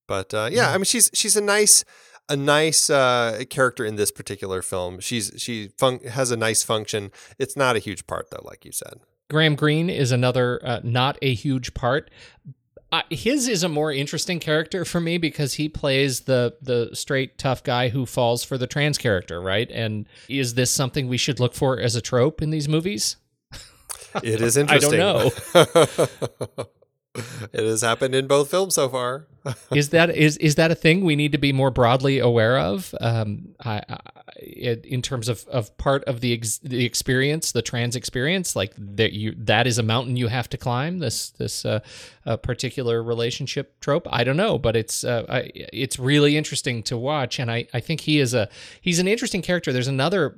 But uh, yeah, I mean, she's she's a nice a nice uh, character in this particular film. She's she fun- has a nice function. It's not a huge part though, like you said.
Graham Greene is another uh, not a huge part. Uh, his is a more interesting character for me because he plays the the straight tough guy who falls for the trans character, right? And is this something we should look for as a trope in these movies?
It is interesting. *laughs*
I don't know. *laughs*
it has happened in both films so far.
is that is is that a thing we need to be more broadly aware of? Um, I, I, in terms of, of part of the ex, the experience, the trans experience, like that you that is a mountain you have to climb. This this uh, uh, particular relationship trope. I don't know, but it's uh, I, it's really interesting to watch, and I, I think he is a he's an interesting character. There's another.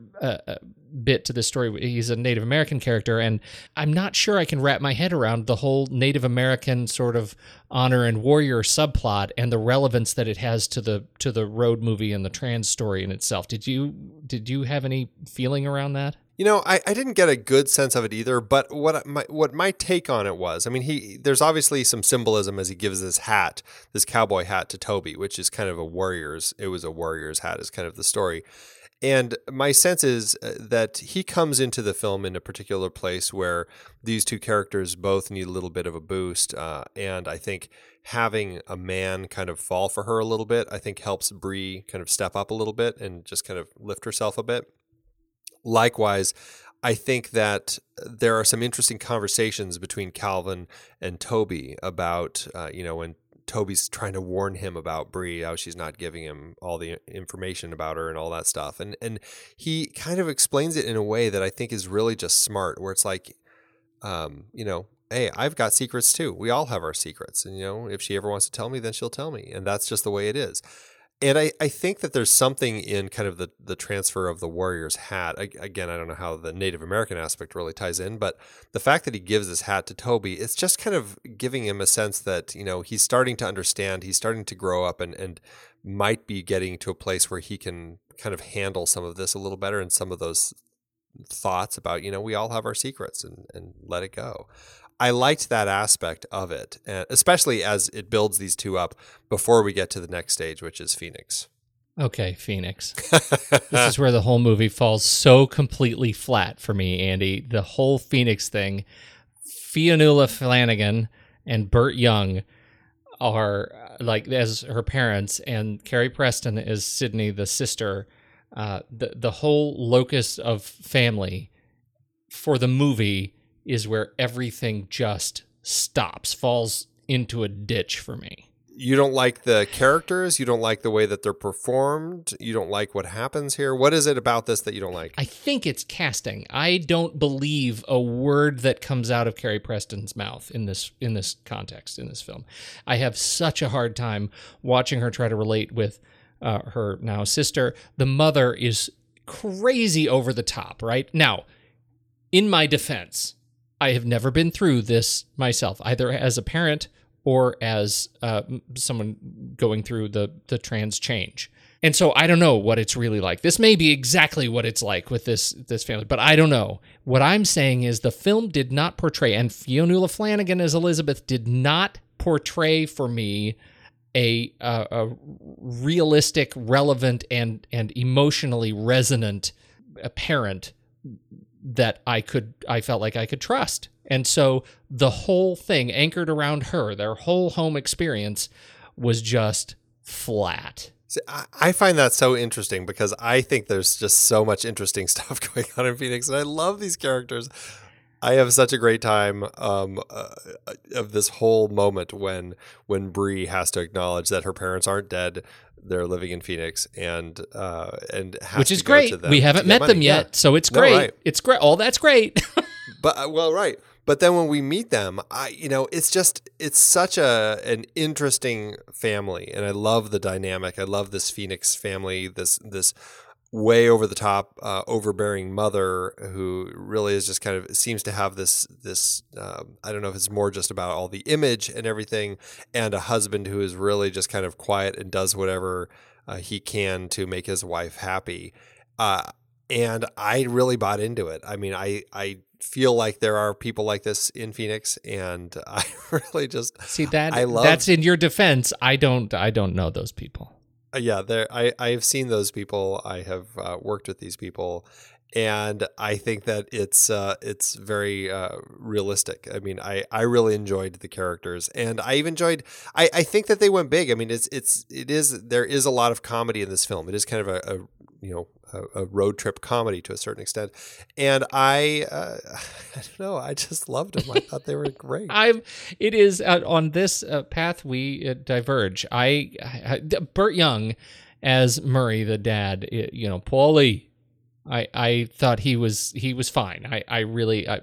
Bit to this story. He's a Native American character, and I'm not sure I can wrap my head around the whole Native American sort of honor and warrior subplot and the relevance that it has to the to the road movie and the trans story in itself. Did you did you have any feeling around that?
You know, I, I didn't get a good sense of it either. But what my what my take on it was, I mean, he there's obviously some symbolism as he gives this hat, this cowboy hat to Toby, which is kind of a warrior's. It was a warrior's hat, is kind of the story. And my sense is uh, that he comes into the film in a particular place where these two characters both need a little bit of a boost. Uh, and I think having a man kind of fall for her a little bit, I think helps Bree kind of step up a little bit and just kind of lift herself a bit. Likewise, I think that there are some interesting conversations between Calvin and Toby about, uh, you know, when Toby's trying to warn him about Bree, how she's not giving him all the information about her and all that stuff. And and he kind of explains it in a way that I think is really just smart, where it's like, um, you know, hey, I've got secrets too. We all have our secrets. And you know, if she ever wants to tell me, then she'll tell me. And that's just the way it is. And I, I think that there's something in kind of the, the transfer of the warrior's hat. I, again, I don't know how the Native American aspect really ties in, but the fact that he gives this hat to Toby, it's just kind of giving him a sense that, you know, he's starting to understand, he's starting to grow up and, and might be getting to a place where he can kind of handle some of this a little better and some of those thoughts about, you know, we all have our secrets and, and let it go. I liked that aspect of it, especially as it builds these two up before we get to the next stage, which is Phoenix.
Okay, Phoenix. *laughs* this is where the whole movie falls so completely flat for me, Andy. The whole Phoenix thing. Fionnula Flanagan and Burt Young are uh, like as her parents, and Carrie Preston is Sydney, the sister. Uh, the the whole locus of family for the movie is where everything just stops, falls into a ditch for me.
You don't like the characters? You don't like the way that they're performed? You don't like what happens here? What is it about this that you don't like?
I think it's casting. I don't believe a word that comes out of carrie preston's mouth in this in this context in this film. I have such a hard time watching her try to relate with uh, her now sister. The mother is crazy over the top right? Now in my defense i have never been through this myself either as a parent or as uh, someone going through the the trans change. And so I don't know what it's really like. This may be exactly what it's like with this this family, but I don't know. What I'm saying is the film did not portray, and Fionnula Flanagan as Elizabeth did not portray for me a, a, realistic, relevant, and and emotionally resonant parent that I could I felt like I could trust. And so the whole thing anchored around her, their whole home experience was just flat.
See, I find that so interesting because I think there's just so much interesting *laughs* stuff *laughs* going on in Phoenix, and I love these characters. I have such a great time um, uh, of this whole moment when when Bree has to acknowledge that her parents aren't dead; they're living in Phoenix, and uh, and
which is great. We haven't met
money.
them yet,
yeah.
so it's
no,
great.
Right.
It's great. All that's great. *laughs*
but uh, well, right. But then when we meet them, I you know, it's just it's such a an interesting family and I love the dynamic. I love this Phoenix family, this this way over the top uh, overbearing mother who really is just kind of seems to have this this uh, I don't know if it's more just about all the image and everything and a husband who is really just kind of quiet and does whatever uh, he can to make his wife happy uh, and I really bought into it. I mean, I I feel like there are people like this in Phoenix, and *laughs* I really just
see that.
I love
that's in your defense. I don't. I don't know those people.
Uh, yeah, there. I I have seen those people. I have uh, worked with these people, and I think that it's uh, it's very uh, realistic. I mean, I, I really enjoyed the characters, and I even enjoyed. I, I think that they went big. I mean, it's it's it is there is a lot of comedy in this film. It is kind of a, a you know a, a, road trip comedy to a certain extent, and I uh, *laughs* I don't know. I just loved them. I thought they were *laughs* great.
I'm. It is uh, on this uh, path we uh, diverge. I, I Burt Young as Murray, the dad. You know, Paulie I I thought he was he was fine. I I really I,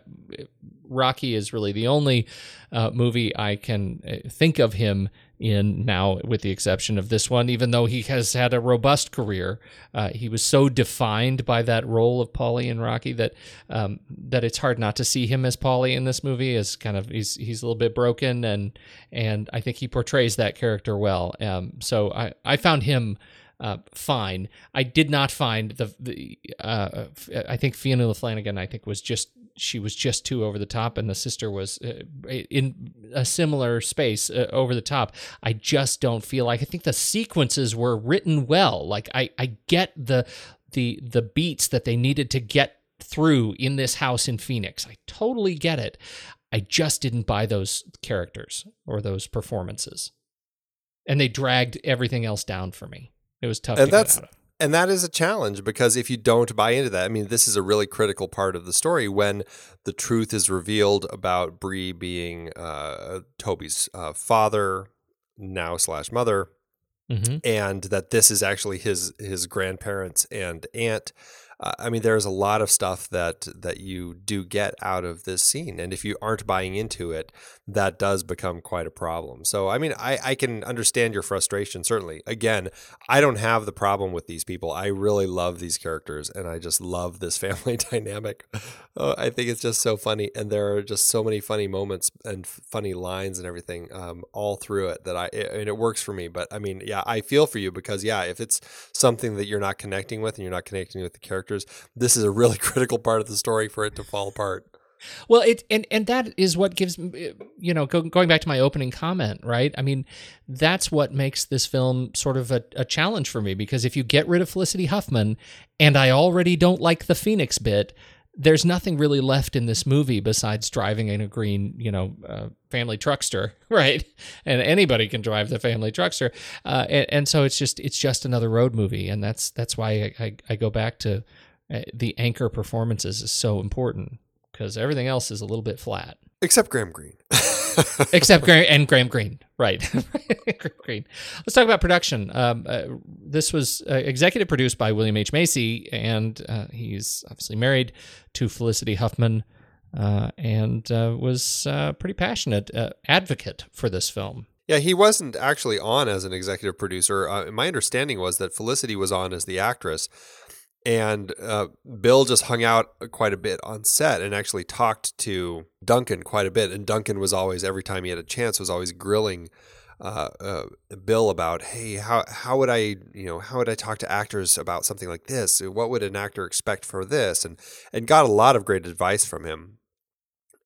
Rocky is really the only uh, movie I can uh, think of him in now, with the exception of this one. Even though he has had a robust career, uh, he was so defined by that role of Paulie in Rocky that um, that it's hard not to see him as Paulie in this movie. As kind of he's he's a little bit broken, and and I think he portrays that character well. Um, so I I found him uh, fine. I did not find the the. Uh, I think Fionnula Flanagan. I think was just she was just too over the top, and the sister was uh, in a similar space uh, over the top. I just don't feel like. I think the sequences were written well. Like I I get the the the beats that they needed to get through in this house in Phoenix. I totally get it. I just didn't buy those characters or those performances. And they dragged everything else down for me. It was tough
and
to
that's,
get out of.
And that is a challenge because if you don't buy into that, I mean, this is a really critical part of the story when the truth is revealed about Bree being uh, Toby's uh, father now slash mother,
mm-hmm.
and that this is actually his his grandparents and aunt. I mean, there's a lot of stuff that that you do get out of this scene, and if you aren't buying into it, that does become quite a problem. So, I mean, I, I can understand your frustration. Certainly, again, I don't have the problem with these people. I really love these characters, and I just love this *laughs* family dynamic. Uh, I think it's just so funny, and there are just so many funny moments and f- funny lines and everything um, all through it that I it, and it works for me. But I mean, yeah, I feel for you because yeah, if it's something that you're not connecting with and you're not connecting with the characters characters. This is a really *laughs* critical part of the story for it to fall apart.
Well, it and and that is what gives eh, you know go, going back to my opening comment, right? I mean, that's what makes this film sort of a, a challenge for me because if you get rid of Felicity Huffman, and I already don't like the Phoenix bit, there's nothing really left in this movie besides driving in a green, you know, uh, family truckster, *laughs* right? And anybody can drive the family truckster, uh, and, and, so it's just it's just another road movie, and that's that's why I, I, I go back to uh, the anchor performances is so important because everything else is a little bit flat.
Except Graham Greene. *laughs*
Except Graham and Graham Greene, right? *laughs* Graham Greene. Let's talk about production. Um, uh, this was uh, executive produced by William H Macy, and uh, he's obviously married to Felicity Huffman, uh, and uh, was uh, pretty passionate advocate for this film.
Yeah, he wasn't actually on as an executive producer. my understanding was that Felicity was on as the actress, and uh, Bill just hung out quite a bit on set and actually talked to Duncan quite a bit. And Duncan was always, every time he had a chance, was always grilling uh, uh, Bill about, hey, how how would I, you know, how would I talk to actors about something like this? What would an actor expect for this? And and got a lot of great advice from him.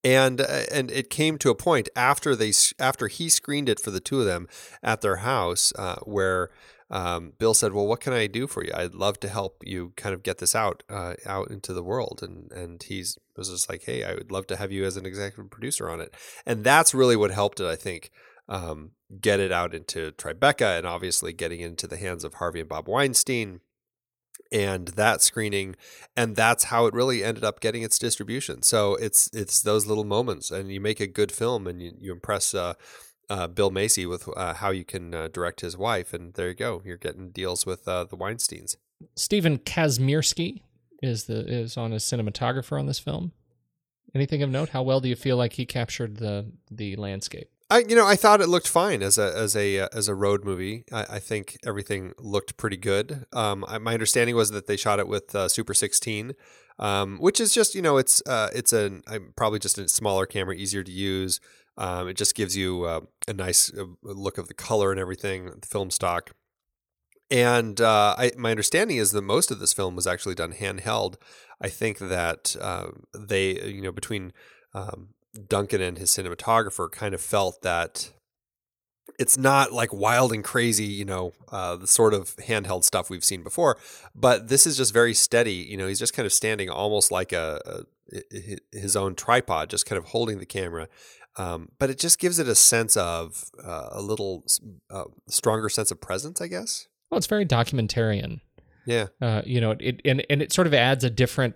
And uh, and it came to a point after they after he screened it for the two of them at their house uh, where um, Bill said, "Well, what can I do for you? I'd love to help you kind of get this out uh, out into the world." And and he's was just like, "Hey, I would love to have you as an executive producer on it." And that's really what helped it, I think, um, get it out into Tribeca, and obviously getting into the hands of Harvey and Bob Weinstein. And that screening, and that's how it really ended up getting its distribution. So it's it's those little moments, and you make a good film, and you, you impress uh, uh, Bill Macy with uh, how you can uh, direct his wife, and there you go. You're getting deals with uh, the Weinstein's.
Stephen Kazmierski is the is on as cinematographer on this film. Anything of note? How well do you feel like he captured the the landscape?
I you know I thought it looked fine as a as a uh, as a road movie. I, I think everything looked pretty good. Um, I, my understanding was that they shot it with uh, Super 16, um, which is just you know it's uh, it's a probably just a smaller camera, easier to use. Um, it just gives you uh, a nice uh, look of the color and everything, the film stock. And uh, I, my understanding is that most of this film was actually done handheld. I think that uh, they, you know, between um, Duncan and his cinematographer, kind of felt that it's not like wild and crazy, you know, uh, the sort of handheld stuff we've seen before. But this is just very steady. You know, he's just kind of standing almost like a, a his own tripod, just kind of holding the camera um, but it just gives it a sense of uh, a little uh, stronger sense of presence, I guess.
Well, it's very documentarian.
Yeah.
Uh, you know, it and and it sort of adds a different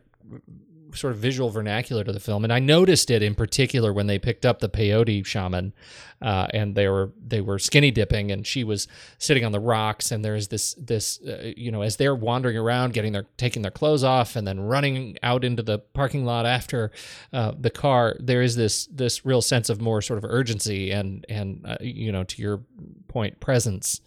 sort of visual vernacular to the film, and I noticed it in particular when they picked up the peyote shaman, uh, and they were they were skinny dipping, and she was sitting on the rocks, and there's this this uh, you know as they're wandering around, getting their taking their clothes off, and then running out into the parking lot after uh, the car, there is this this real sense of more sort of urgency and and uh, you know to your point presence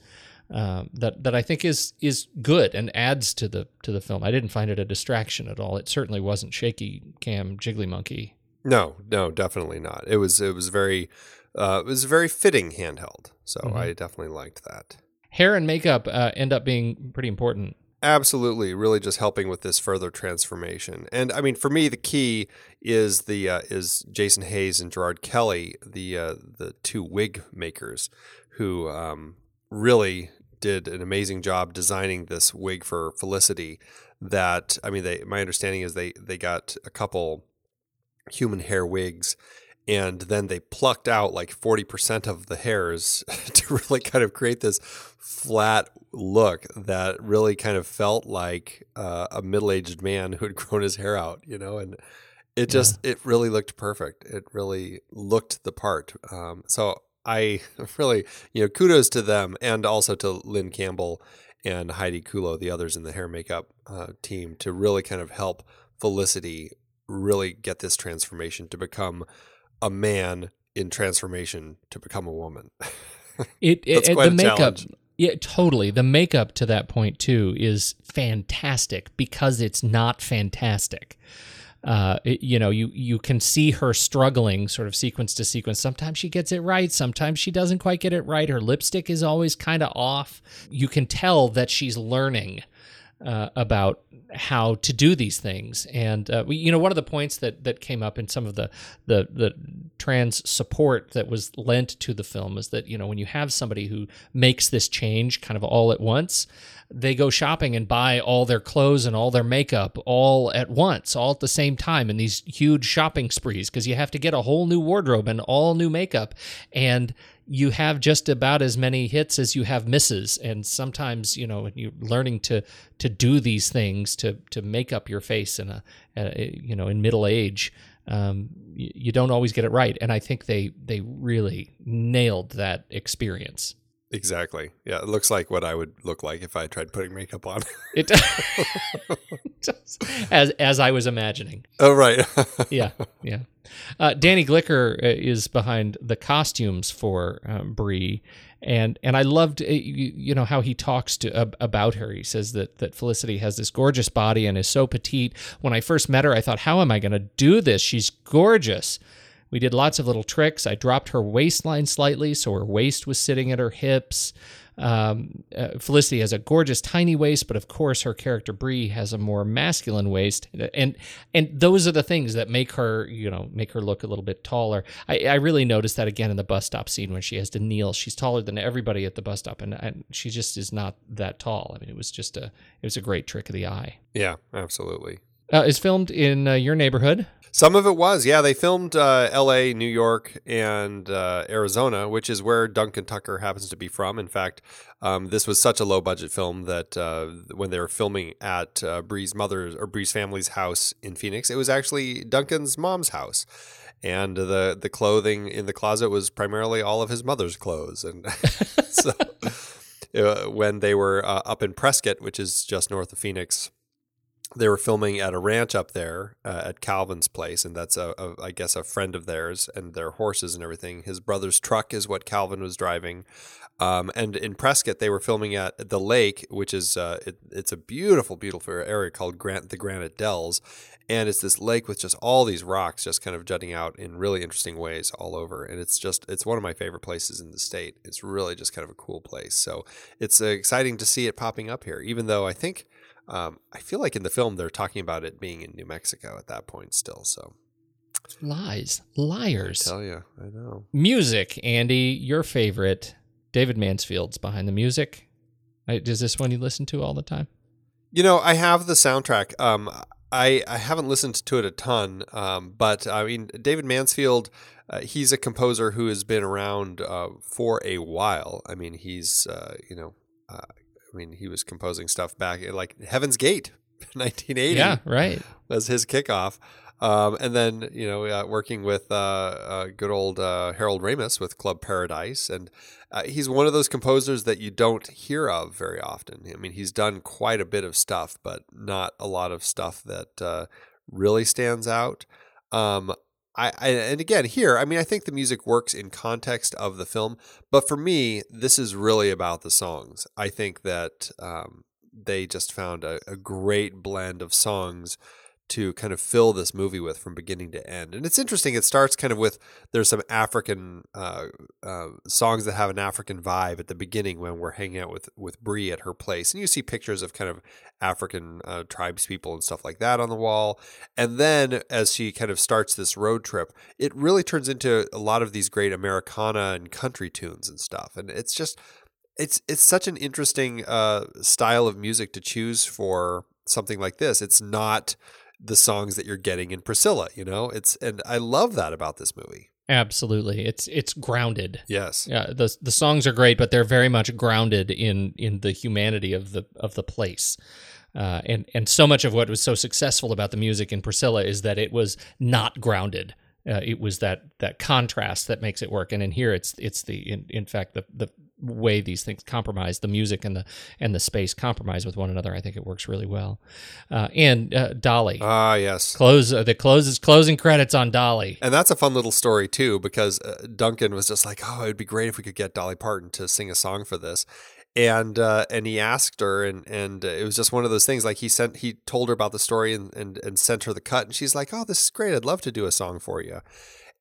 um, that that I think is is good and adds to the to the film. I didn't find it a distraction at all. It certainly wasn't shaky cam jiggly monkey.
No, no, definitely not. It was it was very uh, it was very fitting handheld. So mm-hmm. I definitely liked that.
Hair and makeup uh, end up being pretty important.
Absolutely, really just helping with this further transformation. And I mean, for me, the key is the uh, is Jason Hayes and Gerard Kelly, the uh, the two wig makers, who um, really did an amazing job designing this wig for Felicity. That I mean, they my understanding is they they got a couple human hair wigs and then they plucked out like 40% of the hairs *laughs* to really kind of create this flat look that really kind of felt like uh, a middle-aged man who had grown his hair out you know and it just yeah. it really looked perfect it really looked the part um, so I *laughs* really, you know, kudos to them and also to Lynn Campbell and Heidi Kulo, the others in the hair makeup uh, team, to really kind of help Felicity really get this transformation to become a man in transformation to become a woman. *laughs*
it, it it the makeup. Challenge. Yeah, totally. The makeup to that point too is fantastic because it's not fantastic uh, you know, you you can see her struggling, sort of sequence to sequence. Sometimes she gets it right, sometimes she doesn't quite get it right. Her lipstick is always kind of off. You can tell that she's learning. uh, about how to do these things. And uh, we, you know, one of the points that that came up in some of the the the trans support that was lent to the film is that you know when you have somebody who makes this change kind of all at once, they go shopping and buy all their clothes and all their makeup all at once, all at the same time in these huge shopping sprees because you have to get a whole new wardrobe and all new makeup and you have just about as many hits as you have misses. And sometimes you know when you learning to to do these things to to make up your face in a, a you know in middle age um, you, you don't always get it right. And i think they they really nailed that experience
Exactly. Yeah, it looks like what I would look like if I tried putting makeup on. *laughs*
it *laughs* does, as as i was imagining
oh, right. *laughs*
yeah, yeah. Uh, Danny Glicker uh, is behind the costumes for um, Bree, and and I loved uh, you, you know how he talks to ab- about her. He says that that Felicity has this gorgeous body and is so petite. When I first met her, I thought, how am I going to do this? She's gorgeous. We did lots of little tricks. I dropped her waistline slightly so her waist was sitting at her hips. Um, uh, Felicity has a gorgeous tiny waist, but of course her character Bree has a more masculine waist, and and those are the things that make her you know make her look a little bit taller. I, I really noticed that again in the bus stop scene when she has to kneel. She's taller than everybody at the bus stop, and, and she just is not that tall. I mean, it was just a it was a great trick of the eye.
yeah, absolutely.
Uh, it's filmed in uh, your neighborhood.
Some of it was, yeah. They filmed uh, L.A., New York, and uh, Arizona, which is where Duncan Tucker happens to be from. In fact, um, this was such a low budget film that uh, when they were filming at uh, Bree's mother's or Bree's family's house in Phoenix, it was actually Duncan's mom's house. And the the clothing in the closet was primarily all of his mother's clothes, and *laughs* so *laughs* uh, when they were uh, up in Prescott, which is just north of Phoenix, they were filming at a ranch up there uh, at Calvin's place, and that's a, a I guess a friend of theirs and their horses and everything. His brother's truck is what Calvin was driving, um, and in Prescott they were filming at the lake, which is uh, it, it's a beautiful, beautiful area called Grant the Granite Dells, and it's this lake with just all these rocks just kind of jutting out in really interesting ways all over, and it's just it's one of my favorite places in the state. It's really just kind of a cool place, so it's exciting to see it popping up here, even though I think. Um, I feel like in the film they're talking about it being in New Mexico at that point still. So
Lies, liars.
tell you, I know.
Music, Andy, your favorite. David Mansfield's behind the music. I- Is this one you listen to all the time?
You know, I have the soundtrack. Um, I I haven't listened to it a ton, um, but I mean, David Mansfield. Uh, he's a composer who has been around uh, for a while. I mean, he's uh, you know, uh, I mean, he was composing stuff back at like Heaven's Gate, *laughs* 1980.
Yeah, right.
was his kickoff. Um, and then you know uh, working with uh, uh, good old uh, Harold Ramis with Club Paradise, and uh, he's one of those composers that you don't hear of very often. I mean, he's done quite a bit of stuff, but not a lot of stuff that uh, really stands out. Um, I, I and again here, I mean, I think the music works in context of the film, but for me, this is really about the songs. I think that um, they just found a, a great blend of songs to kind of fill this movie with from beginning to end. And it's interesting. It starts kind of with there's some African uh, uh, songs that have an African vibe at the beginning when we're hanging out with with Bree at her place, and you see pictures of kind of African uh, tribes people and stuff like that on the wall. And then as she kind of starts this road trip, it really turns into a lot of these great Americana and country tunes and stuff. And it's just it's it's such an interesting uh, style of music to choose for something like this. It's not the songs that you're getting in Priscilla, you know. It's and I love that about this movie.
Absolutely. It's it's grounded.
Yes.
Yeah, the the songs are great, but they're very much grounded in in the humanity of the of the place. Uh, and and so much of what was so successful about the music in Priscilla is that it was not grounded. Uh, it was that that contrast that makes it work. And in here, it's it's the in, in fact the the way these things compromise the music and the and the space compromise with one another. I think it works really well. Uh, and uh, Dolly
Ah, yes.
close uh, the closes closing credits on Dolly.
And that's a fun little story too, because uh, Duncan was just like, "Oh, it'd be great if we could get Dolly Parton to sing a song for this," and uh, and he asked her, and and it was just one of those things. Like he sent, he told her about the story and and and sent her the cut, and she's like, "Oh, this is great. I'd love to do a song for you."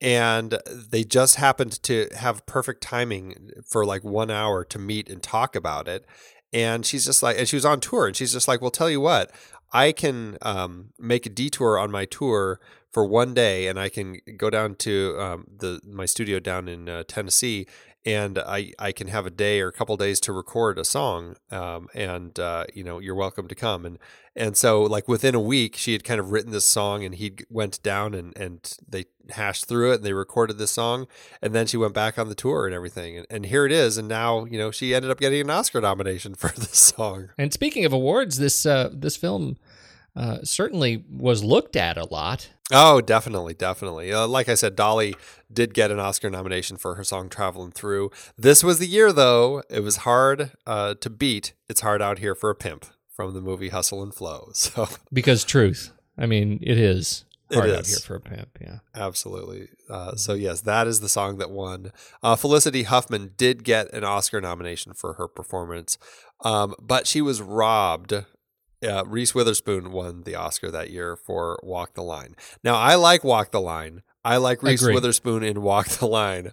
And they just happened to have perfect timing for like one hour to meet and talk about it. and she's just like, and she was on tour, and she's just like, well, tell you what, I can um, make a detour on my tour for one day, and I can go down to um, the my studio down in uh, Tennessee, and I I can have a day or a couple days to record a song, um, and uh, you know you're welcome to come, and and so like within a week she had kind of written this song, and he went down and and they hashed through it, and they recorded this song, and then she went back on the tour and everything, and, and here it is, and now you know she ended up getting an Oscar nomination *laughs* for this song.
And speaking of awards, this uh, this film uh, certainly was looked at a lot.
Oh, definitely, definitely. Uh, like I said, Dolly did get an Oscar nomination for her song "Traveling Through." This was the year, though. It was hard uh, to beat. It's hard out here for a pimp from the movie Hustle and Flow. *laughs* So
Because truth, I mean, it is
It
hard out here for a pimp. Yeah.
Absolutely. Uh, so yes, that is the song that won. Uh, Felicity Huffman did get an Oscar nomination for her performance, um, but she was robbed. Uh, Reese Witherspoon won the Oscar that year for Walk the Line. Now I like Walk the Line. I like Reese
Agree.
Witherspoon in Walk the Line.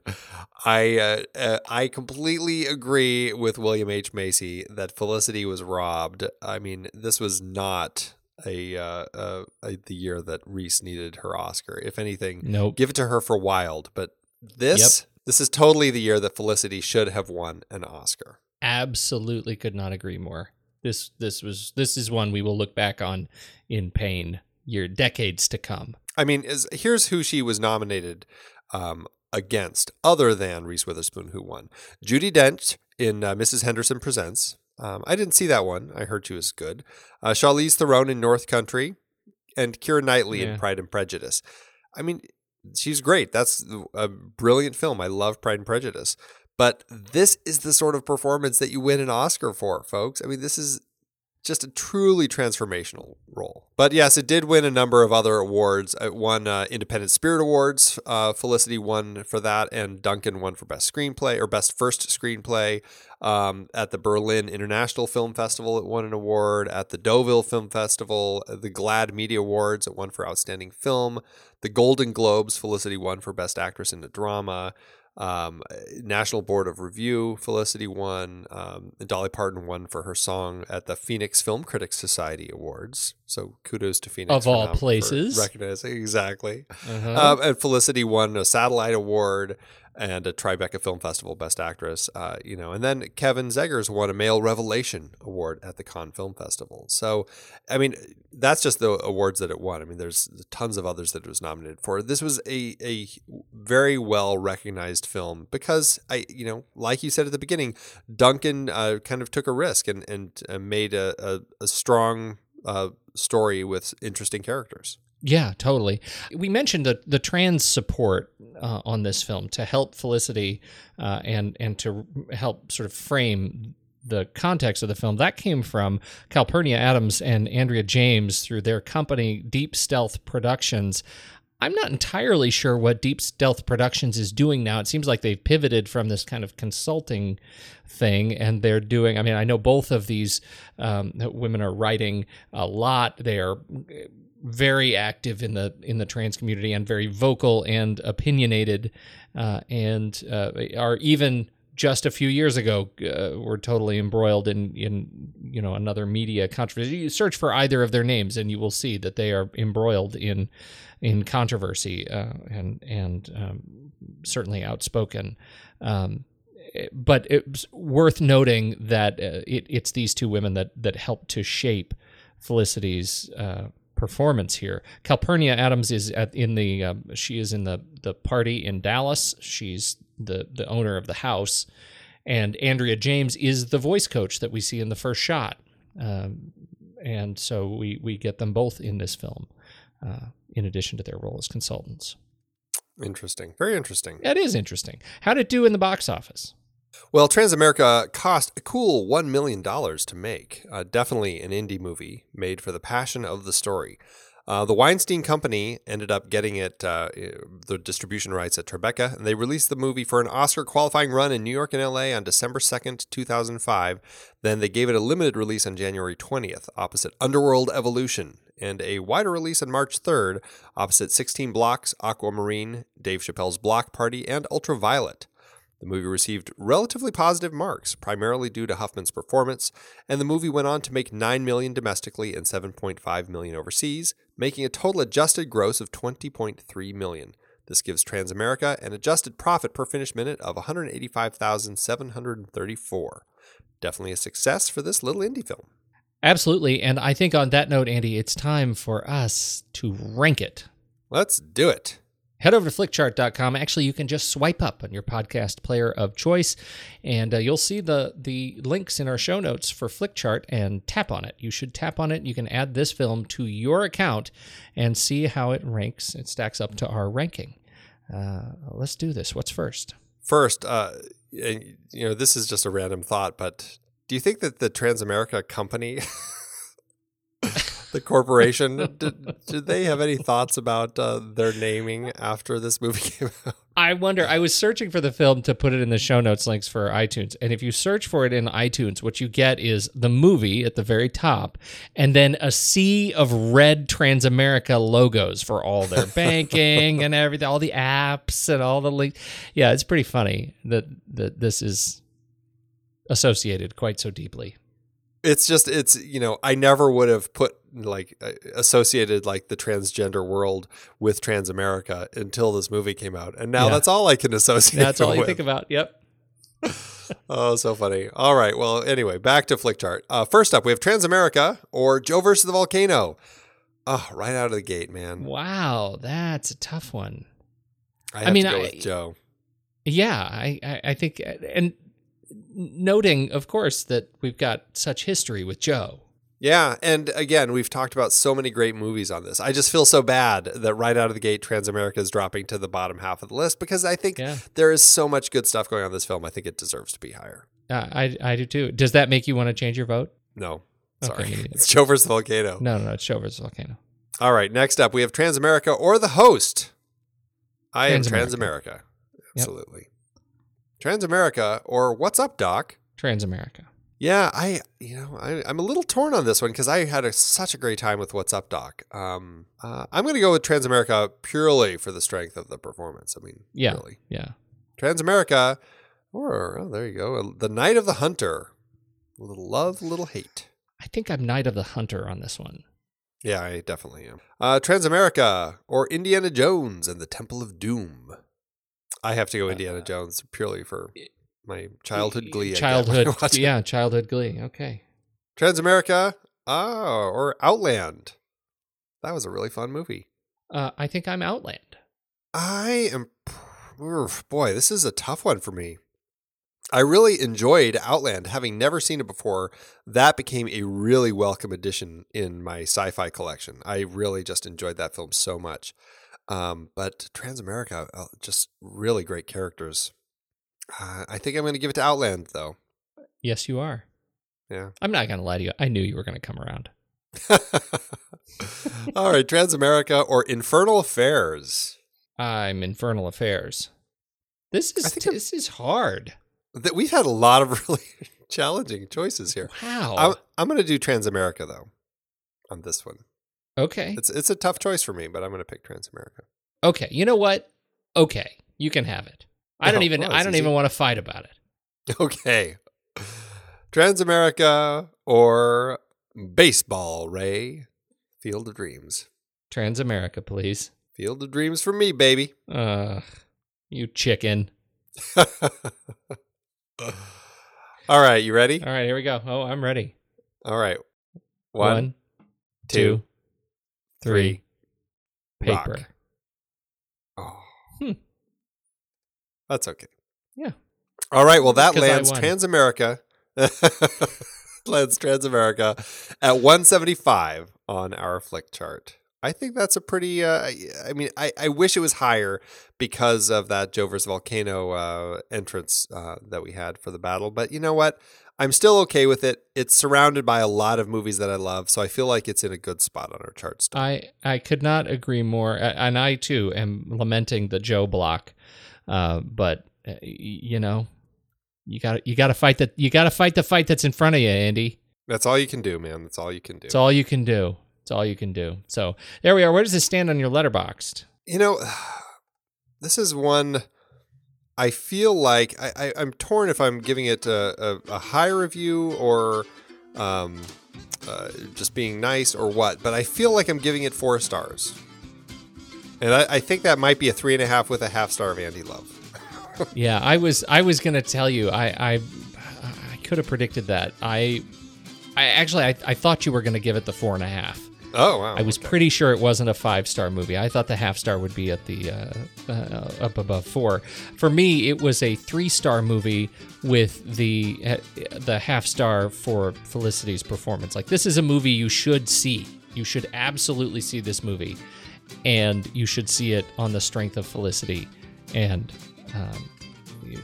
I uh, uh, I completely agree with William H Macy that Felicity was robbed. I mean, this was not a, uh, uh, a the year that Reese needed her Oscar. If anything,
Nope.
give it to her for Wild. But this this is totally the year that Felicity should have won an Oscar.
Absolutely could not agree more. This this was this is one we will look back on in pain year decades to come.
I mean, is here's who she was nominated um, against, other than Reese Witherspoon, who won. Judi Dench in uh, Mrs. Henderson Presents. Um, I didn't see that one. I heard she was good. Uh, Charlize Theron in North Country, and Keira Knightley
Yeah.
in Pride and Prejudice. I mean, she's great. That's a brilliant film. I love Pride and Prejudice. But this is the sort of performance that you win an Oscar for, folks. I mean, this is just a truly transformational role. But yes, it did win a number of other awards. It won uh, Independent Spirit Awards. Uh, Felicity won for that, and Duncan won for Best Screenplay or Best First Screenplay. Um, at the Berlin International Film Festival, it won an award. At the Deauville Film Festival, the GLAAD Media Awards, it won for Outstanding Film. The Golden Globes, Felicity won for Best Actress in a Drama. Um, National Board of Review, Felicity won. Um, Dolly Parton won for her song at the Phoenix Film Critics Society Awards. So kudos to Phoenix
Of all places.
recognizing exactly.
Uh-huh.
Um, and Felicity won a Satellite Award and a Tribeca Film Festival Best Actress. Uh, you know, and then Kevin Zegers won a Male Revelation Award at the Cannes Film Festival. So, I mean, that's just the awards that it won. I mean, there's tons of others that it was nominated for. This was a a very well recognized film because I, you know, like you said at the beginning, Duncan uh, kind of took a risk and and uh, made a, a, a strong uh, story with interesting characters.
Yeah, totally. We mentioned the the trans support uh, on this film to help Felicity uh, and and to help sort of frame the context of the film. That came from Calpernia Addams and Andrea James through their company Deep Stealth Productions. I'm not entirely sure what Deep Stealth Productions is doing now. It seems like they've pivoted from this kind of consulting thing, and they're doing. I mean, I know both of these um, women are writing a lot. They are very active in the in the trans community and very vocal and opinionated, uh, and uh, are even just a few years ago uh, were totally embroiled in in you know another media controversy. You search for either of their names and you will see that they are embroiled in in controversy uh, and and um, certainly outspoken. Um, but it's worth noting that uh, it, it's these two women that that helped to shape Felicity's uh, performance here. Calpernia Addams is at, in the uh, she is in the the party in Dallas. She's the the owner of the house, and Andrea James is the voice coach that we see in the first shot. Um, and so we we get them both in this film, uh, in addition to their role as consultants.
Interesting, very interesting.
That is interesting. How did it do in the box office?
Well, Transamerica cost a cool $1 million to make. Uh, definitely an indie movie made for the passion of the story. Uh, the Weinstein Company ended up getting it, uh, the distribution rights at Tribeca, and they released the movie for an Oscar qualifying run in New York and LA on December 2nd, 2005. Then they gave it a limited release on January 20th, opposite Underworld Evolution, and a wider release on March 3rd, opposite 16 Blocks, Aquamarine, Dave Chappelle's Block Party, and Ultraviolet. The movie received relatively positive marks, primarily due to Huffman's performance, and the movie went on to make 9 million domestically and 7.5 million overseas, making a total adjusted gross of 20.3 million. This gives Transamerica an adjusted profit per finished minute of 185,734. Definitely a success for this little indie film.
Absolutely. And I think on that note, Andy, it's time for us to rank it.
Let's do it.
Head over to flickchart.com. Actually, you can just swipe up on your podcast player of choice, and uh, you'll see the the links in our show notes for Flickchart and tap on it. You should tap on it. You can add this film to your account and see how it ranks. It stacks up to our ranking. Uh, let's do this. What's first?
First, uh, and, you know, this is just a random thought, but do you think that the Transamerica company, *laughs* *laughs* the corporation, *laughs* did, did they have any thoughts about uh, their naming after this movie *laughs* came out?
I wonder. I was searching for the film to put it in the show notes links for iTunes. And if you search for it in iTunes, what you get is the movie at the very top and then a sea of red Transamerica logos for all their *laughs* banking and everything, all the apps and all the links. Yeah, it's pretty funny that, that this is associated quite so deeply.
It's just, it's, you know, I never would have put like associated like the transgender world with Transamerica until this movie came out. And now
Yeah.
that's all I can *laughs* associate.
That's all you
with.
think about. Yep. *laughs*
Oh, so funny. All right. Well, anyway, back to Flickchart. Uh, first up, we have Transamerica or Joe versus the Volcano. Oh, right out of the gate, man.
Wow, that's a tough one.
I,
I mean,
to go
I-
with Joe.
Yeah, I, I, I think, and noting, of course, that we've got such history with Joe.
Yeah, and again, we've talked about so many great movies on this. I just feel so bad that right out of the gate, Transamerica is dropping to the bottom half of the list because I think
Yeah.
there is so much good stuff going on in this film. I think it deserves to be higher.
Uh, I, I do too. Does that make you want to change your vote?
No, sorry,
neither. *laughs*
it's Joe versus the Volcano.
No, no, no. It's Joe versus Volcano.
All right, next up, we have Transamerica or the host. I am
Transamerica.
Transamerica. Absolutely. Transamerica or What's Up, Doc?
Transamerica.
Yeah, I you know I, I'm a little torn on this one because I had a, such a great time with What's Up, Doc. Um, uh, I'm going to go with Transamerica purely for the strength of the performance. I mean,
Yeah.
really,
Yeah.
Transamerica, or oh, there you go, The Night of the Hunter. A little love, a little hate.
I think I'm Night of the Hunter on this one.
Yeah, I definitely am. Uh, Transamerica or Indiana Jones and the Temple of Doom. I have to go Indiana Jones purely for my childhood glee. *laughs*
Childhood. Yeah, childhood glee. Okay.
Transamerica, oh, or Outland. That was a really fun movie.
Uh, I think I'm Outland.
I am, boy, this is a tough one for me. I really enjoyed Outland, having never seen it before. That became a really welcome addition in my sci-fi collection. I really just enjoyed that film so much. Um, but Transamerica, uh, just really great characters. Uh, I think I'm going to give it to Outland, though.
Yes, you are.
Yeah.
I'm not going to lie to you. I knew you were going to come around. *laughs*
All right, Transamerica or Infernal Affairs.
I'm Infernal Affairs. This is this is hard.
That we've had a lot of *laughs* really challenging choices here.
Wow.
I'm, I'm going to do Transamerica though on this one.
Okay.
It's it's a tough choice for me, but I'm going to pick Transamerica.
Okay. You know what? Okay. You can have it. I don't
Oh,
even
well,
I don't
easy.
even want to fight about it. *laughs*
Okay. Transamerica or baseball, Ray. Field of Dreams.
Transamerica, please.
Field of Dreams for me, baby.
Uh you chicken. *laughs*
All right, you ready?
All right, here we go. Oh, I'm ready.
All right. One,
One,
two,
two, three.
rock.
Paper.
Oh.
Hmm.
That's okay.
Yeah.
All right. Well, that lands. Transamerica. *laughs* lands Transamerica at 175 on our Flickchart. I think that's a pretty. Uh, I- I mean, I, I wish it was higher because of that Joe versus Volcano uh, entrance uh, that we had for the battle. But you know what? I'm still okay with it. It's surrounded by a lot of movies that I love, so I feel like it's in a good spot on our chart. Still.
I I could not agree more, and I too am lamenting the Joe block. Uh, but uh, you know, you got you got to fight that you got to fight the fight that's in front of you, Andy.
That's all you can do, man. That's all you can do.
It's all you can do. It's all you can do. So there we are. Where does this stand on your Letterboxd?
You know, *sighs* this is one I feel like I, I'm torn if I'm giving it a, a, a high review or um, uh, just being nice or what, but I feel like I'm giving it four stars. And I, I think that might be a three and a half with a half star of Andy Love. *laughs*
Yeah, I was I was gonna tell you I I, I could have predicted that. I I actually I, I thought you were gonna give it the four and a half.
Oh, wow.
I was
okay.
pretty sure it wasn't a five star movie. I thought the half star would be at the uh, uh, up above four. For me, it was a three star movie with the uh, the half star for Felicity's performance. Like this is a movie you should see. You should absolutely see this movie, and you should see it on the strength of Felicity and um,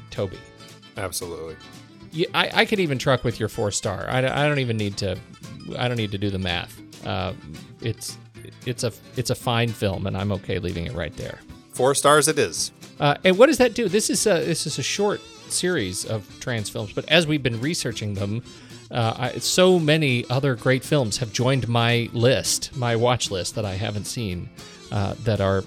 Toby.
Absolutely.
Yeah, I, I could even truck with your four star. I, I don't even need to. I don't need to do the math. Uh, it's it's a it's a fine film, and I'm okay leaving it right there.
Four stars it is.
Uh, and what does that do? This is a this is a short series of trans films, but as we've been researching them, uh, I, so many other great films have joined my list, my watch list that I haven't seen, uh, that are,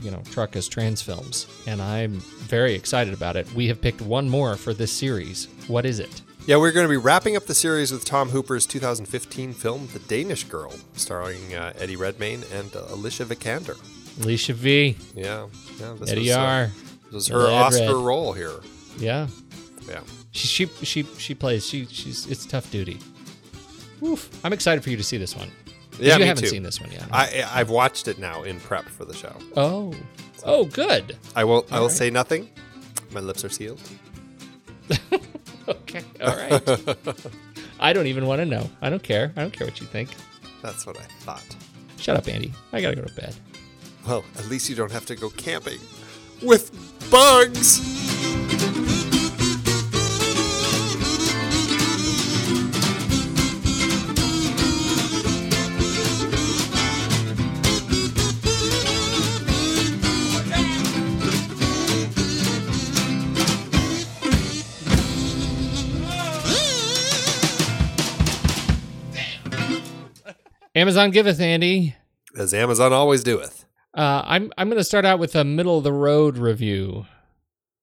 you know, truck as trans films, and I'm very excited about it. We have picked one more for this series. What is it?
Yeah, we're going to be wrapping up the series with Tom Hooper's 2015 film, The Danish Girl, starring uh, Eddie Redmayne and uh, Alicia Vikander.
Alicia V,
Yeah, yeah. This
Eddie
was, uh,
R.
this was her
Red
Oscar
Red.
role here.
Yeah,
Yeah.
she she she she plays. She she's it's tough duty. Oof. I'm excited for you to see this one.
Yeah,
you haven't
too.
seen this one yet.
I I've watched it now in prep for the show.
oh, oh, good.
I will I will
right.
say nothing. My lips are sealed. *laughs* *laughs*
Okay, all right. I don't even want to know. I don't care. I don't care what you think.
That's what I thought.
Shut up, Andy. I gotta go to bed.
Well, at least you don't have to go camping with bugs.
Amazon giveth, Andy.
As Amazon always doeth.
Uh, I'm I'm gonna start out with a middle of the road review.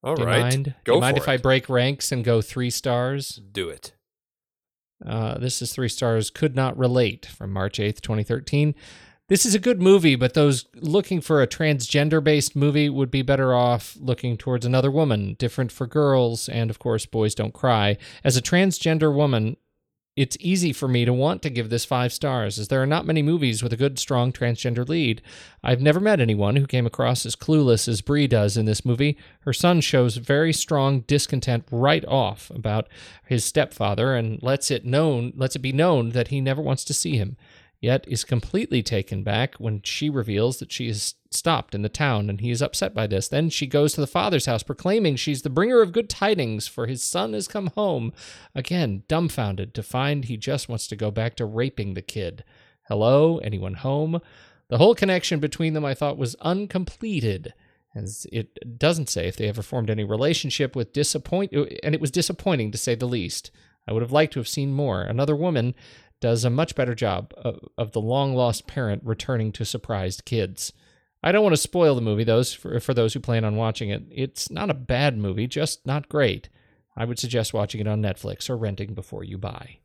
All
Do
right.
mind?
Go
Do mind if
it.
I break ranks and go three stars?
Do it.
Uh, this is three stars. Could not relate from March 8th, 2013. This is a good movie, but those looking for a transgender based movie would be better off looking towards another woman, different for girls, and of course, Boys Don't Cry. As a transgender woman, it's easy for me to want to give this five stars, as there are not many movies with a good, strong transgender lead. I've never met anyone who came across as clueless as Bree does in this movie. Her son shows very strong discontent right off about his stepfather and lets it known lets it be known that he never wants to see him. Yet is completely taken back when she reveals that she is stopped in the town and he is upset by this. Then she goes to the father's house proclaiming she's the bringer of good tidings for his son has come home. Again, dumbfounded to find he just wants to go back to raping the kid. Hello, anyone home? The whole connection between them I thought was uncompleted, as it doesn't say if they ever formed any relationship with disappoint, and it was disappointing to say the least. I would have liked to have seen more. Another woman does a much better job of, of the long lost parent returning to surprised kids. I don't want to spoil the movie, those for, for those who plan on watching it. It's not a bad movie, just not great. I would suggest watching it on Netflix or renting before you buy.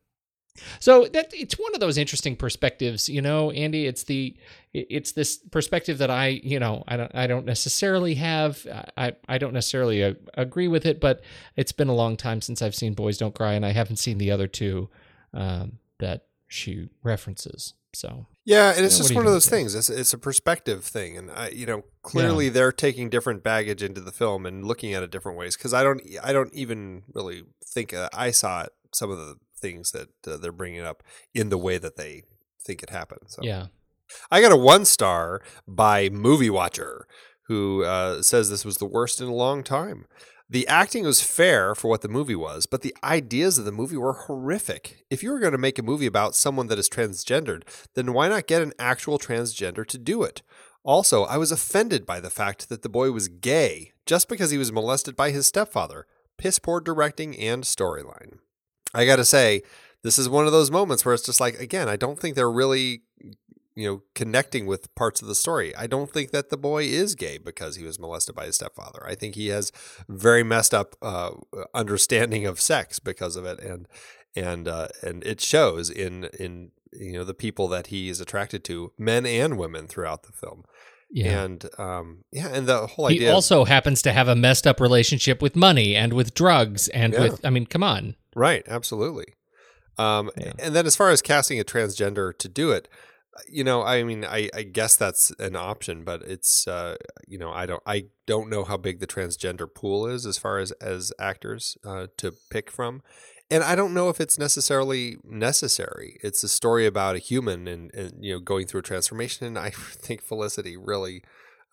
So that it's one of those interesting perspectives, you know, Andy. It's the it's this perspective that I, you know, I don't I don't necessarily have. I I don't necessarily uh, agree with it, but it's been a long time since I've seen Boys Don't Cry, and I haven't seen the other two um, that she references. So
Yeah, and it's
Yeah, what
just one of those things. It's, it's a perspective thing, and I, you know, clearly they're taking different baggage into the film and looking at it different ways. Because I don't, I don't even really think uh, I saw it. Some of the things that uh, they're bringing up in the way that they think it happened. So
yeah,
I got a one star by Movie Watcher, who uh, says this was the worst in a long time. The acting was fair for what the movie was, but the ideas of the movie were horrific. If you were going to make a movie about someone that is transgendered, then why not get an actual transgender to do it? Also, I was offended by the fact that the boy was gay just because he was molested by his stepfather. Piss poor directing and storyline. I got to say, this is one of those moments where it's just like, again, I don't think they're really you know, connecting with parts of the story. I don't think that the boy is gay because he was molested by his stepfather. I think he has very messed up uh, understanding of sex because of it, and and uh, and it shows in in you know the people that he is attracted to, men and women, throughout the film.
Yeah.
And um, yeah, and the whole
he
idea.
also happens to have a messed up relationship with money and with drugs and
Yeah.
with I mean, come on.
Right, absolutely. Um,
Yeah.
And then as far as casting a transgender to do it, you know, I mean, I, I guess that's an option, but it's, uh, you know, I don't, I don't know how big the transgender pool is as far as as actors uh, to pick from, and I don't know if it's necessarily necessary. It's a story about a human and, and you know going through a transformation, and I *laughs* think Felicity really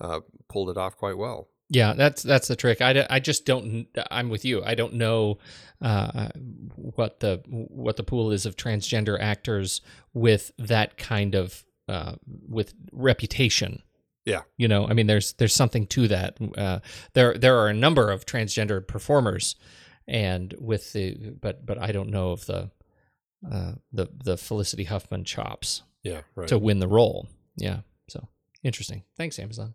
uh, pulled it off quite well.
Yeah, that's that's the trick. I, I just don't. I'm with you. I don't know uh, what the what the pool is of transgender actors with that kind of uh, with reputation.
Yeah.
you know, I mean, there's there's something to that. Uh, there there are a number of transgender performers, and with the but but I don't know of the uh, the the Felicity Huffman chops
Yeah, right.
to win the role. Yeah, so interesting. Thanks, Amazon.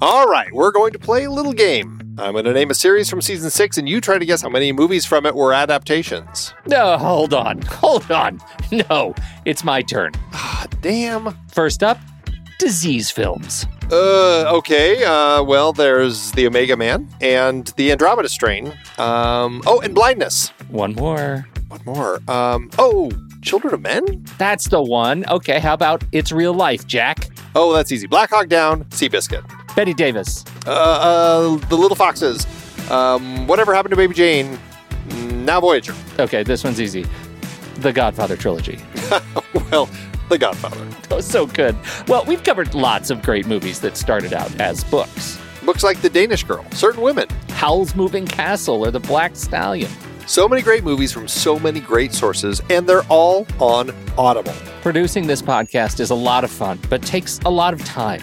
All right, we're going to play a little game. I'm going to name a series from season six, and you try to guess how many movies from it were adaptations.
No, hold on. *laughs* Hold on. No, it's my turn.
Ah, damn.
First up, disease films.
Uh, okay. Uh, well, there's the Omega Man and the Andromeda Strain. Um, oh, and Blindness.
One more.
One more? Um, oh, Children of Men?
That's the one. Okay, how about It's Real Life, Jack?
Oh, that's easy. Black Hawk Down, Seabiscuit.
Bette Davis.
Uh, uh, The Little Foxes. Um, whatever happened to Baby Jane? Now Voyager.
Okay, this one's easy. The Godfather trilogy. *laughs*
well, The Godfather.
Oh, so good. Well, we've covered lots of great movies that started out as books.
Books like The Danish Girl, Certain Women.
Howl's Moving Castle or The Black Stallion.
So many great movies from so many great sources, and they're all on Audible.
Producing this podcast is a lot of fun, but takes a lot of time.